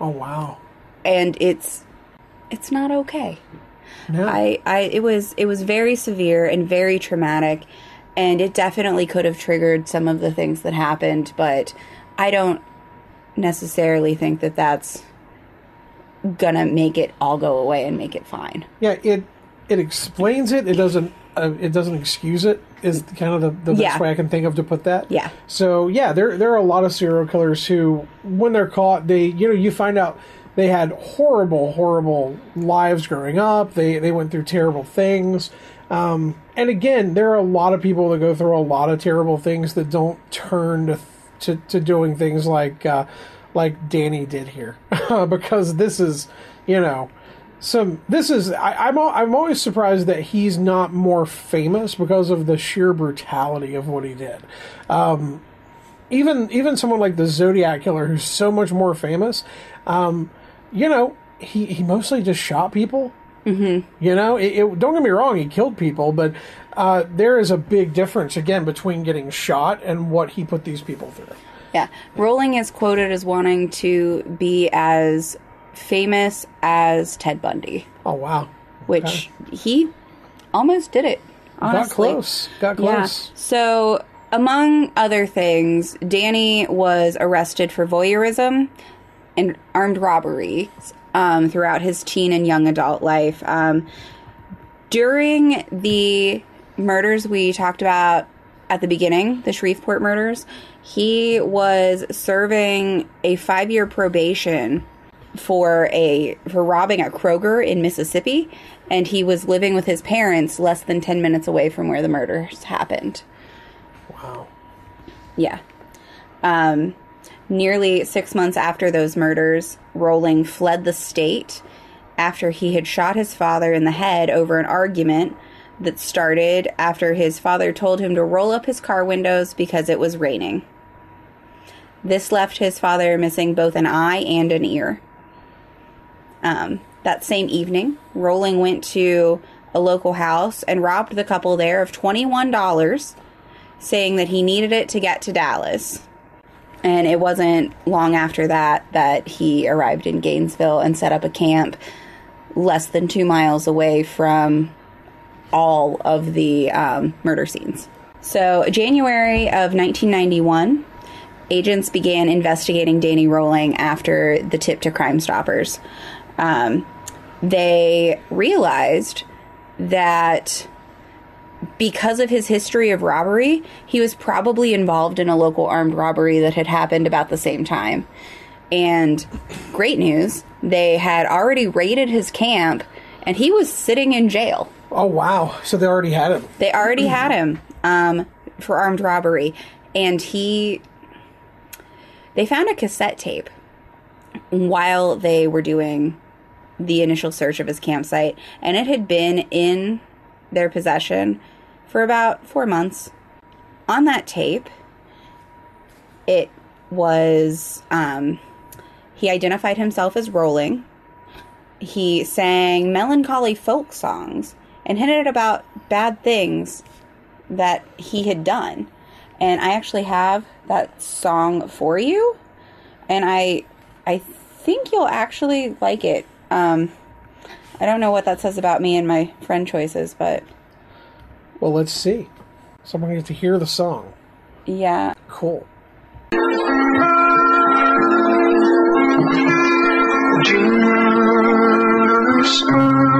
Oh, wow. And it's it's not okay. No. I, I it was it was very severe and very traumatic and it definitely could have triggered some of the things that happened, but I don't necessarily think that that's gonna make it all go away and make it fine. Yeah, it it explains it. It doesn't. Uh, it doesn't excuse it. Is kind of the, the best way I can think of to put that. Yeah. So yeah, there there are a lot of serial killers who, when they're caught, they you know you find out they had horrible horrible lives growing up. They they went through terrible things. Um, and again, there are a lot of people that go through a lot of terrible things that don't turn to to, to doing things like uh, like Danny did here, because this is you know some this is I, I'm I'm always surprised that he's not more famous because of the sheer brutality of what he did. Um, even even someone like the Zodiac killer, who's so much more famous, um, you know, he he mostly just shot people. Mm-hmm. You know, it, it, don't get me wrong, he killed people, but uh, there is a big difference again between getting shot and what he put these people through. Yeah. Rolling is quoted as wanting to be as famous as Ted Bundy, Oh wow, which he almost did it. Honestly. got close, got Yeah. close. So, among other things, Danny was arrested for voyeurism and armed robbery um, throughout his teen and young adult life. Um, during the murders we talked about at the beginning, the Shreveport murders, he was serving a five year probation for a for robbing a Kroger in Mississippi, and he was living with his parents less than ten minutes away from where the murders happened. Wow. Yeah. Um, nearly six months after those murders, Rolling fled the state after he had shot his father in the head over an argument that started after his father told him to roll up his car windows because it was raining. This left his father missing both an eye and an ear. Um, that same evening, Rolling went to a local house and robbed the couple there of $21 saying that he needed it to get to Dallas. And it wasn't long after that that he arrived in Gainesville and set up a camp less than two miles away from all of the um, murder scenes. So, January of 1991, agents began investigating Danny Rolling after the tip to Crime Stoppers. Um, they realized that because of his history of robbery, he was probably involved in a local armed robbery that had happened about the same time. And great news, they had already raided his camp and he was sitting in jail. Oh wow! So they already had him. They already had him um, for armed robbery, and he. They found a cassette tape while they were doing the initial search of his campsite, and it had been in their possession for about four months. On that tape, it was. Um, he identified himself as Rolling. He sang melancholy folk songs and hinted about bad things that he had done. And I actually have that song for you, and I I think you'll actually like it. Um, I don't know what that says about me and my friend choices, but Well, let's see. Someone gets to hear the song. yeah. Cool. Snake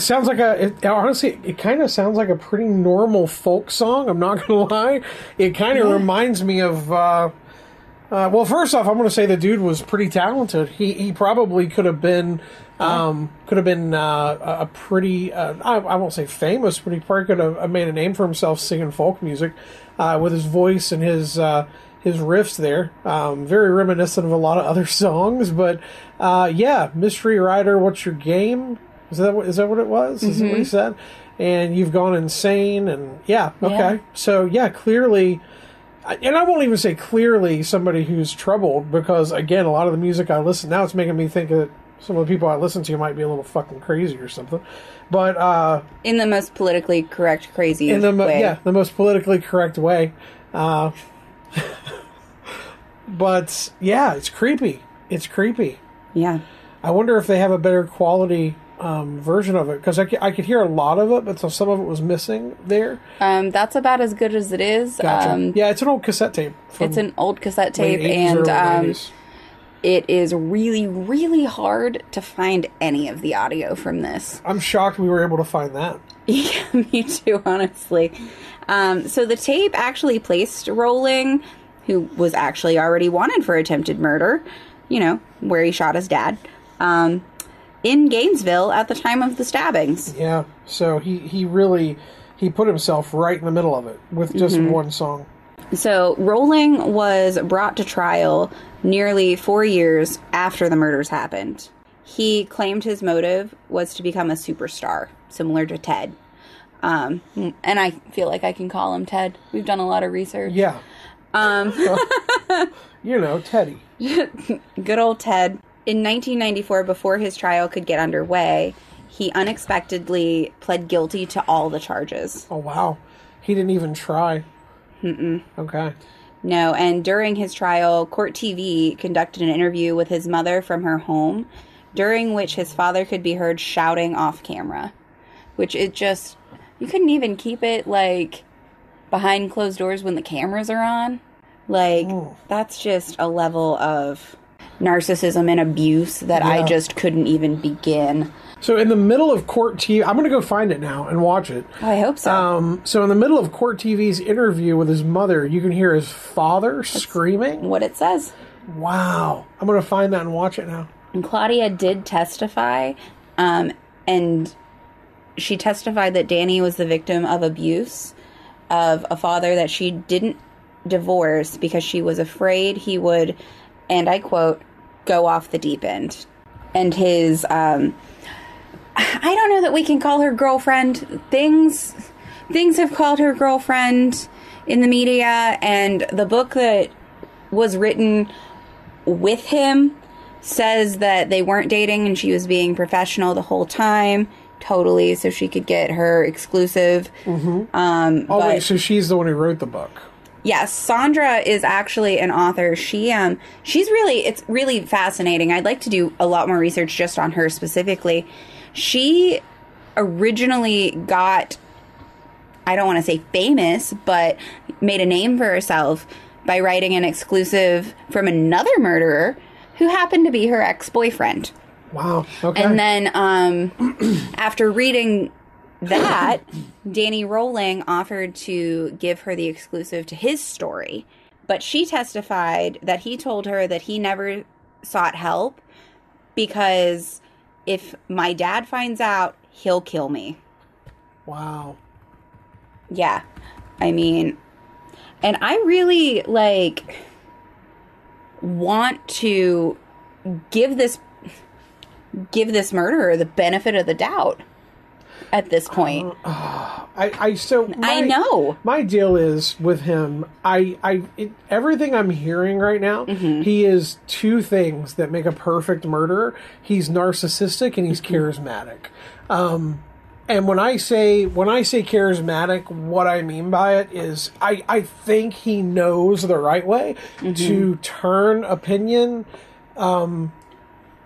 it sounds like a. It, honestly, it kind of sounds like a pretty normal folk song. I'm not gonna lie. It kind of reminds me of. Uh, uh, well, first off, I'm going to say the dude was pretty talented. He he probably could have been, um, could have been uh, a pretty. Uh, I, I won't say famous, but he probably could have made a name for himself singing folk music, uh, with his voice and his uh, his riffs there. Um, very reminiscent of a lot of other songs, but uh, yeah, Mystery Rider, what's your game? Is that what, is that what it was? Is that what he said? And you've gone insane, and yeah, okay. Yeah. So yeah, clearly and I won't even say clearly somebody who's troubled because again, a lot of the music I listen now it's making me think that some of the people I listen to might be a little fucking crazy or something. But uh, In the most politically correct, crazy in the mo- way. yeah the most politically correct way. Uh, but yeah, it's creepy. It's creepy. Yeah. I wonder if they have a better quality um, version of it because I, I could hear a lot of it, but so some of it was missing there. Um, that's about as good as it is. Gotcha. Um, yeah, it's an old cassette tape. It's an old cassette tape, and um, it is really, really hard to find any of the audio from this. I'm shocked we were able to find that. Yeah, me too, honestly. Um, so the tape actually placed Rolling, who was actually already wanted for attempted murder, you know, where he shot his dad, um, in Gainesville at the time of the stabbings. Yeah, so he he really he put himself right in the middle of it with just Mm-hmm. one song. So Rolling was brought to trial nearly four years after the murders happened. He claimed his motive was to become a superstar, similar to Ted. Um, and I feel like I can call him Ted. We've done a lot of research. Yeah, Um, you know Teddy. good old Ted. In 1994, before his trial could get underway, he unexpectedly pled guilty to all the charges. Oh wow, he didn't even try. Mm-mm. Okay. No, and during his trial, Court TV conducted an interview with his mother from her home, during which his father could be heard shouting off camera. Which it just, you couldn't even keep it like behind closed doors when the cameras are on. Like, Ooh. that's just a level of narcissism and abuse that I just couldn't even begin. So in the middle of court TV, I'm going to go find it now and watch it. Oh, I hope so. Um, so in the middle of court TV's interview with his mother, you can hear his father screaming. what it says. Wow! I'm going to find that and watch it now. And Claudia did testify, um, and she testified that Danny was the victim of abuse of a father that she didn't divorce because she was afraid he would, and I quote, go off the deep end. And his, um, I don't know that we can call her girlfriend. Things, things have called her girlfriend in the media, and the book that was written with him says that they weren't dating and she was being professional the whole time totally so she could get her exclusive um Oh but wait, so she's the one who wrote the book. Yes Sondra is actually an author she um she's really it's really fascinating i'd like to do a lot more research just on her specifically she originally got I don't want to say famous, but made a name for herself by writing an exclusive from another murderer who happened to be her ex boyfriend. Wow. Okay. And then um, after reading that, Danny Rolling offered to give her the exclusive to his story. But she testified that he told her that he never sought help because if my dad finds out, he'll kill me. wow. Yeah. I mean, and I really like want to give this give this murderer the benefit of the doubt at this point. I, I so I know. My deal is with him. I, I, it, everything I'm hearing right now, Mm-hmm. he is two things that make a perfect murderer. He's narcissistic and Mm-hmm. he's charismatic. Um, and when I say when I say charismatic, what I mean by it is I, I think he knows the right way Mm-hmm. to turn opinion um,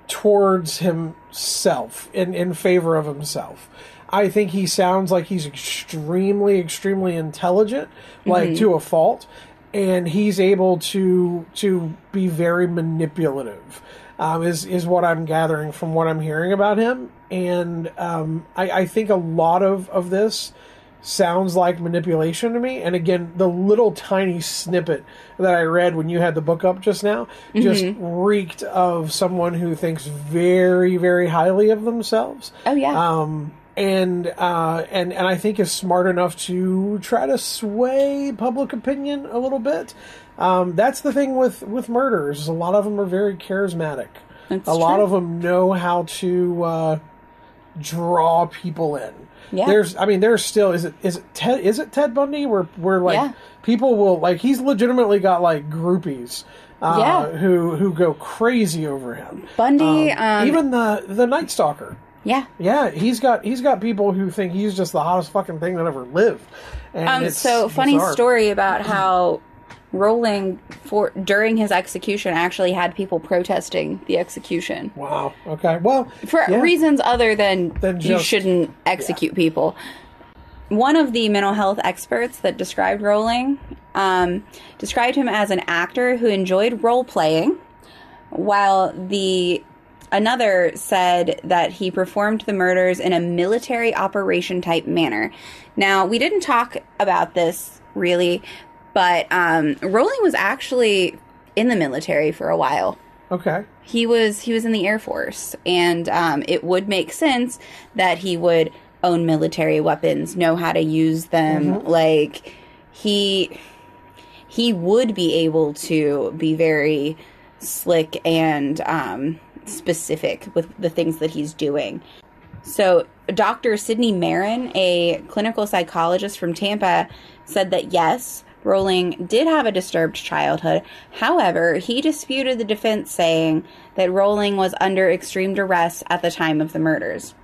towards himself in, in favor of himself. I think he sounds like he's extremely, extremely intelligent, like to a fault, and he's able to to be very manipulative. Um, is is what I'm gathering from what I'm hearing about him, and um, I, I think a lot of of this sounds like manipulation to me. And again, the little tiny snippet that I read when you had the book up just now just reeked of someone who thinks very, very highly of themselves. Oh yeah. Um, and uh, and and I think is smart enough to try to sway public opinion a little bit. Um, that's the thing with with murderers. A lot of them are very charismatic. That's a lot of them know how to uh, draw people in. Yeah. There's, I mean, there's still is it is it Ted is it Ted Bundy where where like Yeah. people will like he's legitimately got like groupies. Uh, Yeah. who who go crazy over him. Bundy, um, even the the Night Stalker. Yeah. Yeah, he's got he's got people who think he's just the hottest fucking thing that ever lived. And Um, it's so funny bizarre. story about how Rolling for during his execution actually had people protesting the execution Wow. Okay. Well, for yeah. reasons other than, Than you shouldn't execute people. One of the mental health experts that described Rolling um, described him as an actor who enjoyed role playing, while the another said that he performed the murders in a military operation type manner. Now, we didn't talk about this really, but um, Rolling was actually in the military for a while Okay. he was he was in the air force and um, it would make sense that he would own military weapons know how to use them like he he would be able to be very slick and um, specific with the things that he's doing so dr sidney merin a clinical psychologist from tampa said that yes Rolling did have a disturbed childhood. However, he disputed the defense, saying that Rolling was under extreme duress at the time of the murders.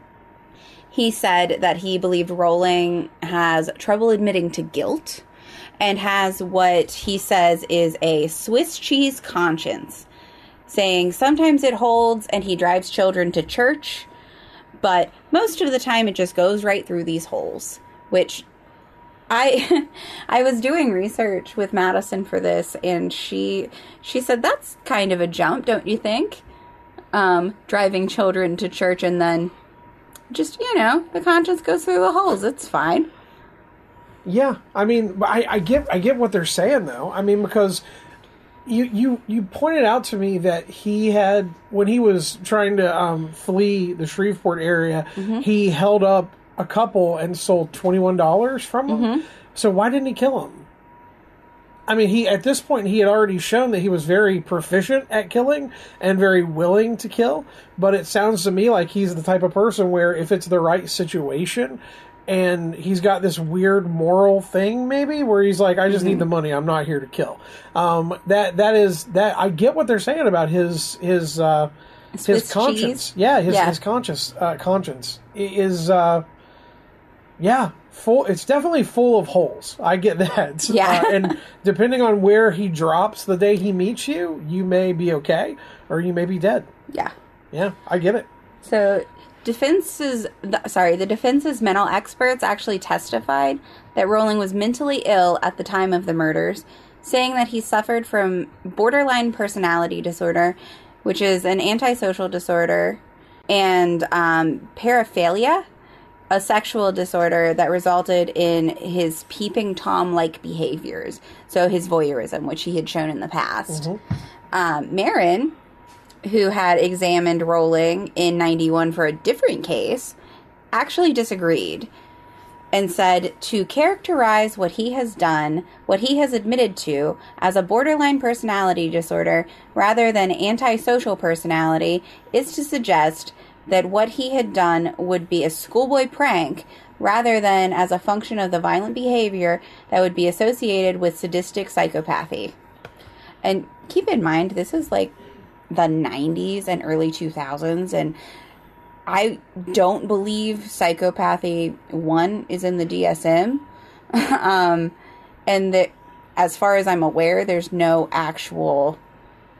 He said that he believed Rolling has trouble admitting to guilt and has what he says is a Swiss cheese conscience, saying sometimes it holds and he drives children to church, but most of the time it just goes right through these holes, which I I was doing research with Madison for this and she she said that's kind of a jump, don't you think? Um, driving children to church and then just, you know, the conscience goes through the holes. It's fine. Yeah, I mean, I, I get I get what they're saying though. I mean, because you you you pointed out to me that he had when he was trying to um, flee the Shreveport area, he held up a couple and sold twenty one dollars from them. So why didn't he kill him? I mean, he at this point he had already shown that he was very proficient at killing and very willing to kill. But it sounds to me like he's the type of person where if it's the right situation, and he's got this weird moral thing, maybe where he's like, "I just need the money. I'm not here to kill." Um, that that is that I get what they're saying about his his uh, his Swiss conscience. cheese? Yeah, his Yeah. his conscience uh, conscience is. Uh, yeah, full. It's definitely full of holes. I get that. Yeah. Uh, and depending on where he drops the day he meets you, you may be okay or you may be dead. Yeah. Yeah, I get it. So, defense's the, sorry, the defense's mental experts actually testified that Rolling was mentally ill at the time of the murders, saying that he suffered from borderline personality disorder, which is an antisocial disorder, and um, paraphilia, a sexual disorder that resulted in his peeping tom-like behaviors. So his voyeurism, which he had shown in the past. Um, Merin who had examined Rolling in 91 for a different case, actually disagreed and said to characterize what he has done, what he has admitted to, as a borderline personality disorder rather than antisocial personality is to suggest that what he had done would be a schoolboy prank rather than as a function of the violent behavior that would be associated with sadistic psychopathy. And keep in mind, this is like the 90s and early 2000s, and I don't believe psychopathy 1 is in the DSM. um, and that, as far as I'm aware, there's no actual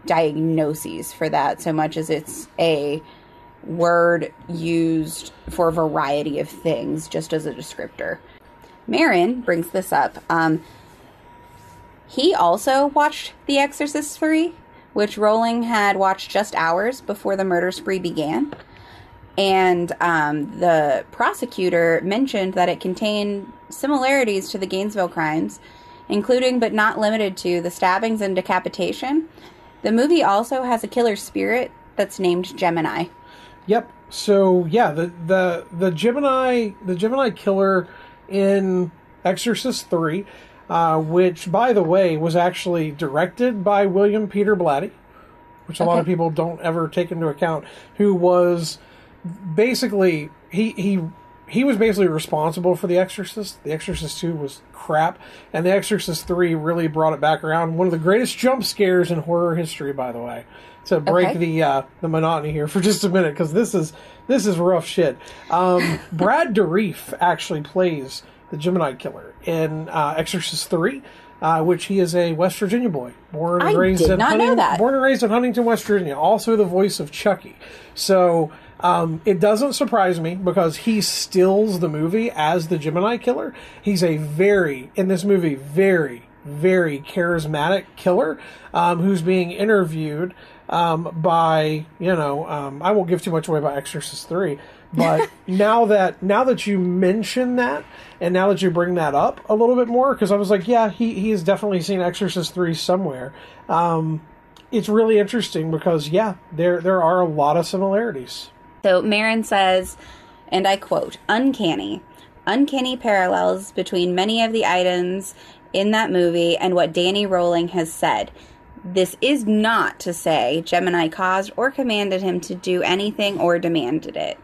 diagnoses for that so much as it's a word used for a variety of things just as a descriptor. Merin brings this up. Um, he also watched The Exorcist 3, which Rolling had watched just hours before the murder spree began. And um, the prosecutor mentioned that it contained similarities to the Gainesville crimes, including but not limited to the stabbings and decapitation. The movie also has a killer spirit that's named Gemini. Yep. So yeah, the the the Gemini the Gemini killer in Exorcist three, uh, which by the way was actually directed by William Peter Blatty, which a lot of people don't ever take into account, who was basically he he he was basically responsible for The Exorcist. The Exorcist 2 was crap, and The Exorcist 3 really brought it back around. One of the greatest jump scares in horror history, by the way. To break Okay. the uh, the monotony here for just a minute, because this is this is rough shit. Um, Brad Dourif actually plays the Gemini killer in uh, Exorcist 3. Uh, which he is a West Virginia boy, born and I raised did in not know Hunting- that. born and raised in Huntington, West Virginia. Also the voice of Chucky. So um, it doesn't surprise me because he stills the movie as the Gemini killer. He's a very in this movie very very charismatic killer um, who's being interviewed um, by you know um, I won't give too much away about Exorcist three. But now that now that you mention that, and now that you bring that up a little bit more, because I was like, yeah, he he has definitely seen Exorcist three somewhere. Um, it's really interesting because yeah, there there are a lot of similarities. So Merin says, and I quote, uncanny. Uncanny parallels between many of the items in that movie and what Danny Rolling has said. This is not to say Gemini caused or commanded him to do anything or demanded it.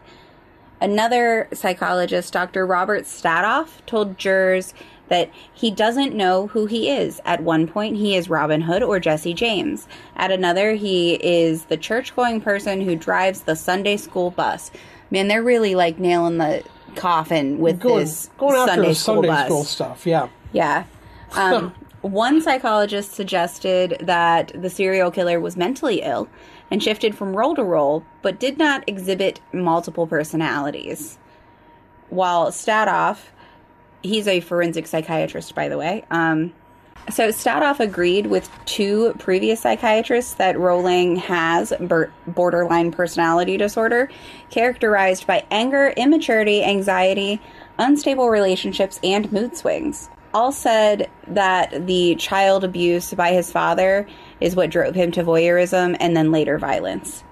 Another psychologist, Dr. Robert Sadoff, told jurors that he doesn't know who he is. At one point, he is Robin Hood or Jesse James. At another, he is the church going person who drives the Sunday school bus. Man, they're really like nailing the coffin with Going this going after Sunday the school Sunday bus. school stuff, yeah. Yeah. Um, one psychologist suggested that the serial killer was mentally ill and shifted from role to role, but did not exhibit multiple personalities. While Sadoff, he's a forensic psychiatrist, by the way. Um, so Sadoff agreed with two previous psychiatrists that Rolling has borderline personality disorder, characterized by anger, immaturity, anxiety, unstable relationships, and mood swings. All said that the child abuse by his father is what drove him to voyeurism and then later violence.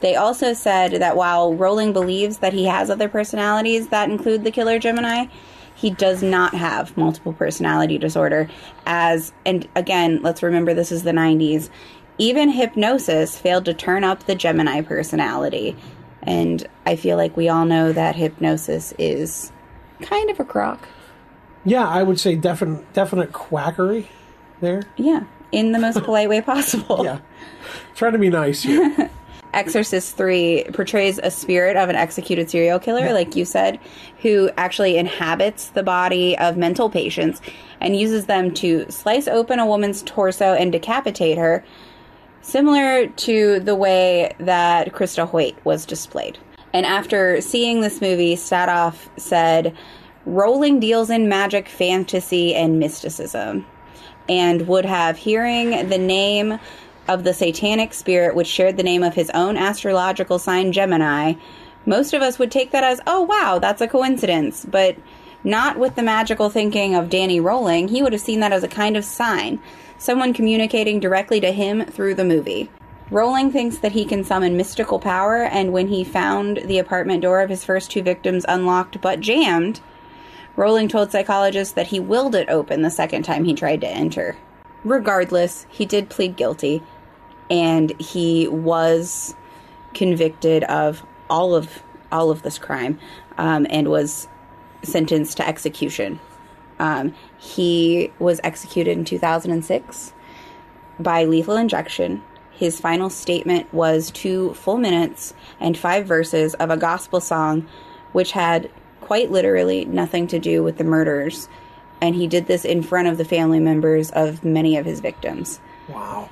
They also said that while Rolling believes that he has other personalities that include the killer Gemini, he does not have multiple personality disorder as and again let's remember this is the 90s even hypnosis failed to turn up the gemini personality and i feel like we all know that hypnosis is kind of a crock Yeah, I would say definite definite quackery there. yeah in the most polite way possible Yeah. Trying to be nice here. Exorcist 3 portrays a spirit of an executed serial killer, like you said, who actually inhabits the body of mental patients and uses them to slice open a woman's torso and decapitate her, similar to the way that Christa Hoyt was displayed. And after seeing this movie, Sadoff said, Rolling deals in magic, fantasy, and mysticism, and would have hearing the name of the satanic spirit, which shared the name of his own astrological sign, Gemini. Most of us would take that as, oh wow, that's a coincidence, but not with the magical thinking of Danny Rolling. He would have seen that as a kind of sign, someone communicating directly to him through the movie. Rolling thinks that he can summon mystical power, and when he found the apartment door of his first two victims unlocked but jammed, Rolling told psychologists that he willed it open the second time he tried to enter. Regardless, he did plead guilty, and he was convicted of all of all of this crime, um, and was sentenced to execution. Um, he was executed in 2006 by lethal injection. His final statement was two full minutes and five verses of a gospel song, which had quite literally nothing to do with the murders. And he did this in front of the family members of many of his victims. wow.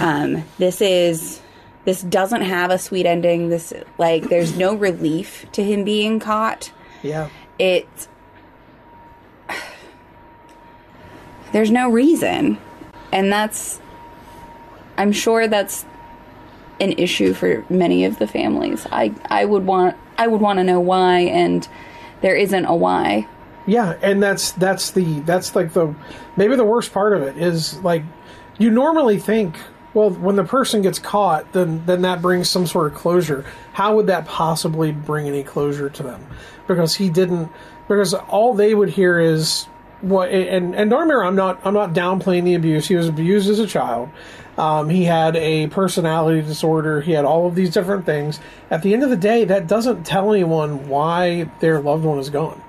Um, this is this doesn't have a sweet ending. This like there's no relief to him being caught Yeah. it there's no reason and that's i'm sure that's an issue for many of the families i i would want i would want to know why and there isn't a why Yeah, and that's that's the that's like the maybe the worst part of it is like you normally think well when the person gets caught then then that brings some sort of closure. How would that possibly bring any closure to them? Because he didn't because all they would hear is what and and don't I'm not I'm not downplaying the abuse. He was abused as a child. Um, he had a personality disorder. He had all of these different things. At the end of the day, that doesn't tell anyone why their loved one is gone.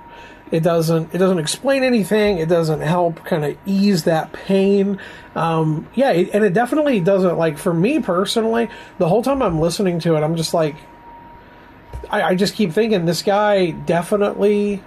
It doesn't. It doesn't explain anything. It doesn't help kind of ease that pain. Um, yeah, and it definitely doesn't. Like for me personally, the whole time I'm listening to it, I'm just like, I, I just keep thinking this guy definitely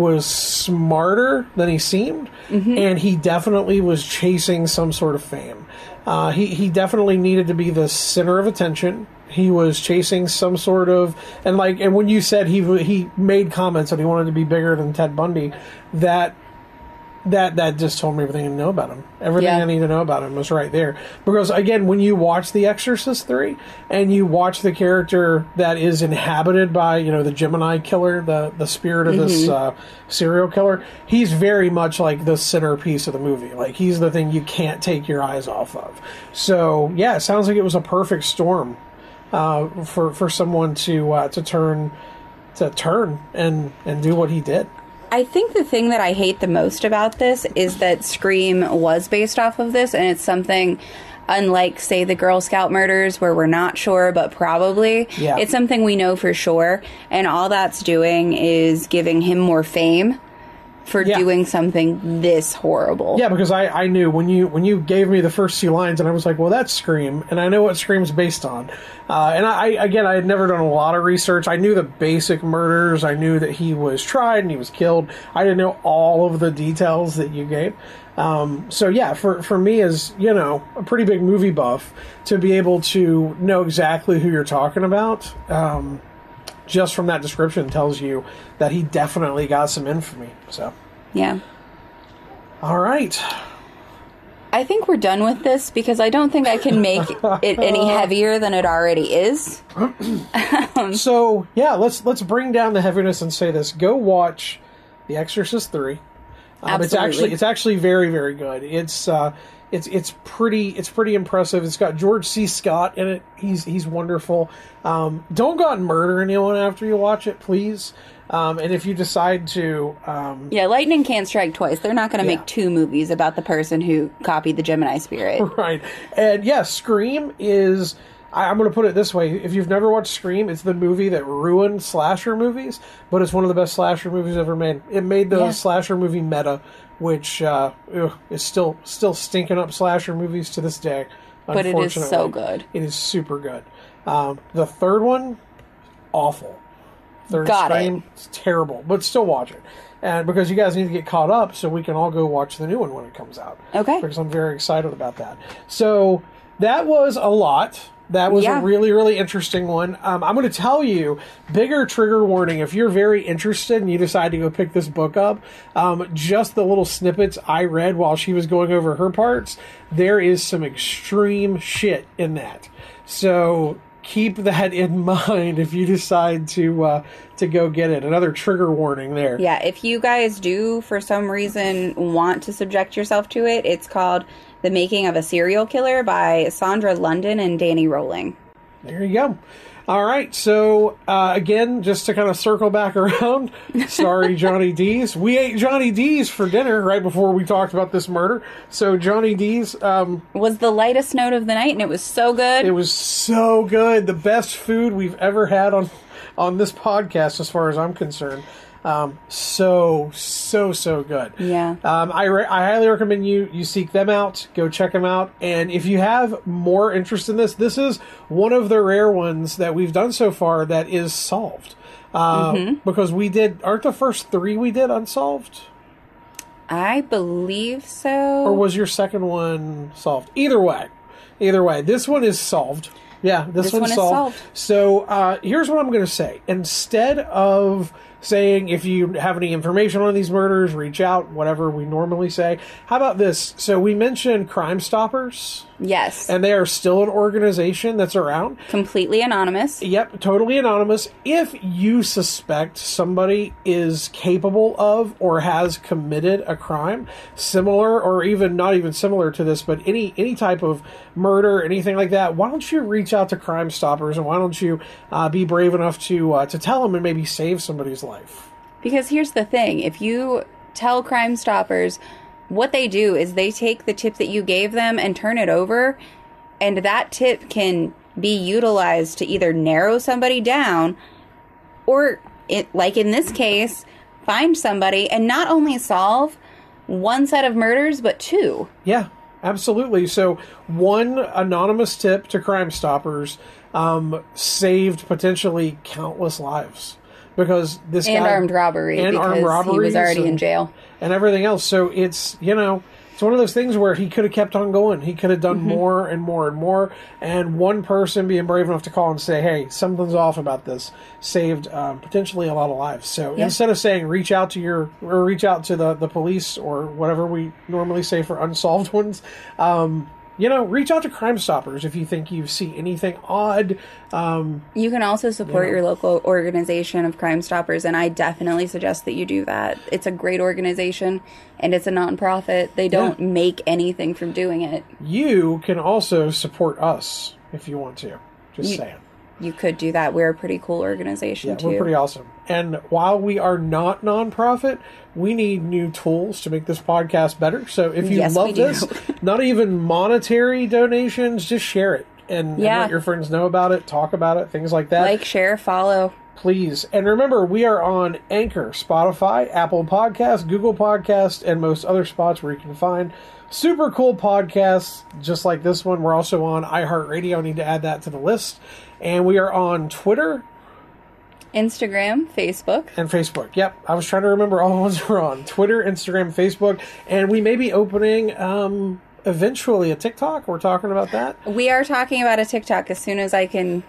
was smarter than he seemed, and he definitely was chasing some sort of fame. Uh, he he definitely needed to be the center of attention. He was chasing some sort of and like and when you said he he made comments that he wanted to be bigger than Ted Bundy, that that that just told me everything I know about him. Everything Yeah. I need to know about him was right there. Because again, when you watch The Exorcist three and you watch the character that is inhabited by you know the Gemini killer, the the spirit of this uh, serial killer, he's very much like the centerpiece of the movie. Like he's the thing you can't take your eyes off of. So yeah, it sounds like it was a perfect storm uh, for for someone to uh, to turn to turn and and do what he did. I think the thing that I hate the most about this is that Scream was based off of this, and it's something unlike, say, the Girl Scout murders, where we're not sure, but probably. Yeah. It's something we know for sure, and all that's doing is giving him more fame for Yeah. doing something this horrible. Yeah, because I, I knew when you when you gave me the first few lines, and I was like, well, that's Scream, and I know what Scream's based on. Uh, and I again, I had never done a lot of research. I knew the basic murders. I knew that he was tried and he was killed. I didn't know all of the details that you gave. Um, so yeah, for for me as you know a pretty big movie buff to be able to know exactly who you're talking about. Um, just from that description tells you that he definitely got some infamy. So, Yeah. all right. I think we're done with this because I don't think I can make it any heavier than it already is. So yeah, let's let's bring down the heaviness and say this: go watch The Exorcist three. Um, it's actually it's actually very very good. It's uh, it's it's pretty it's pretty impressive. It's got George C. Scott in it. He's he's wonderful. Um, don't go out and murder anyone after you watch it, please. Um, and if you decide to, um, Yeah, lightning can't strike twice. They're not going to Yeah. make two movies about the person who copied the Gemini spirit. right, and yes, Scream is. I, I'm going to put it this way: if you've never watched Scream, it's the movie that ruined slasher movies, but it's one of the best slasher movies ever made. It made the Yeah. slasher movie meta, which uh, ugh, is still still stinking up slasher movies to this day. But it is so good. It is super good. Um, the third one, awful. Third Got it. It's terrible, but still watch it. And because you guys need to get caught up, so we can all go watch the new one when it comes out Okay. because I'm very excited about that. So that was a lot. That was Yeah. a really, really interesting one. Um, I'm going to tell you, bigger trigger warning. If you're very interested and you decide to go pick this book up, um, just the little snippets I read while she was going over her parts, there is some extreme shit in that. So keep that in mind if you decide to uh, to go get it. Another trigger warning there. Yeah, if you guys do for some reason want to subject yourself to it, it's called The Making of a Serial Killer by Sondra London and Danny Rolling. There you go. All right. So uh, again, just to kind of circle back around, sorry, Johnny D's. We ate Johnny D's for dinner right before we talked about this murder. So Johnny D's, um, Was the lightest note of the night and it was so good. it was so good. The best food we've ever had on on this podcast, as far as I'm concerned. Um, so so so good. Yeah. Um, I re- I highly recommend you you seek them out. Go check them out. And if you have more interest in this, this is one of the rare ones that we've done so far that is solved. Uh, Mm-hmm. Because we did aren't the first three we did unsolved, I believe so. or was your second one solved? Either way, either way, this one is solved. Yeah, this, This one's one solved. solved. So uh, here's what I'm going to say. Instead of saying if you have any information on these murders, reach out, whatever we normally say. How about this? So we mentioned Crime Stoppers, yes. and they are still an organization that's around. completely anonymous. Yep, totally anonymous. If you suspect somebody is capable of or has committed a crime similar or even not even similar to this, but any any type of murder, anything like that, why don't you reach out to Crime Stoppers and why don't you uh, be brave enough to uh, to tell them and maybe save somebody's life? Because here's the thing if you tell Crime Stoppers, what they do is they take the tip that you gave them and turn it over, and that tip can be utilized to either narrow somebody down or, it, like in this case, find somebody and not only solve one set of murders, but two. Yeah, absolutely. So one anonymous tip to Crime Stoppers um, saved potentially countless lives because this And guy armed robbery and because armed he was already in jail. and everything else. So it's you know it's one of those things where he could have kept on going. He could have done Mm-hmm. more and more and more. And one person being brave enough to call and say, "Hey, something's off about this," saved um, potentially a lot of lives. So Yeah. instead of saying reach out to your or reach out to the the police or whatever we normally say for unsolved ones. Um, you know, reach out to Crime Stoppers if you think you see anything odd. Um, You can also support Yeah. your local organization of Crime Stoppers, and I definitely suggest that you do that. It's a great organization, and it's a nonprofit. They don't make anything from doing it. you can also support us if you want to. Just You- saying. You could do that. We're a pretty cool organization Yeah, too. we're pretty awesome. And while we are not nonprofit, we need new tools to make this podcast better. So if you Yes, love this, not even monetary donations, just share it and, and let your friends know about it, talk about it, things like that. like, share, follow. please. And remember, we are on Anchor, Spotify, Apple Podcasts, Google Podcasts, and most other spots where you can find super cool podcasts just like this one. We're also on iHeartRadio. I need to add that to the list. And we are on Twitter Instagram, Facebook. and Facebook. Yep, I was trying to remember all the ones we're on Twitter, Instagram, Facebook, and we may be opening um, eventually a TikTok. We're talking about that. We are talking about a TikTok as soon as I can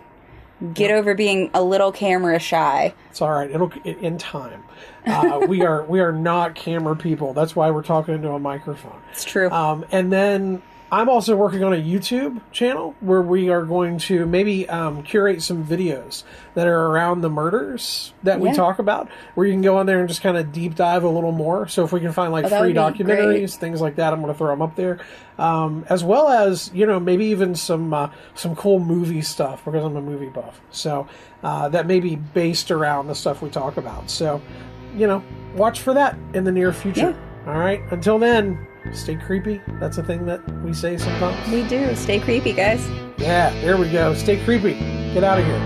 Get over being a little camera shy. It's all right. It'll in time. Uh, we are we are not camera people. That's why we're talking into a microphone. It's true. Um, and then I'm also working on a YouTube channel where we are going to maybe um, curate some videos that are around the murders that we talk about, where you can go on there and just kind of deep dive a little more. So if we can find like Oh, free be great. documentaries, things like that, I'm going to throw them up there, um, as well as you know maybe even some uh, some cool movie stuff because I'm a movie buff. So uh, that may be based around the stuff we talk about. So you know, watch for that in the near future. All right. Until then, stay creepy. That's a thing that we say sometimes. we do. Stay creepy, guys. Yeah, there we go. Stay creepy. Get out of here.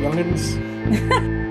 Youngins.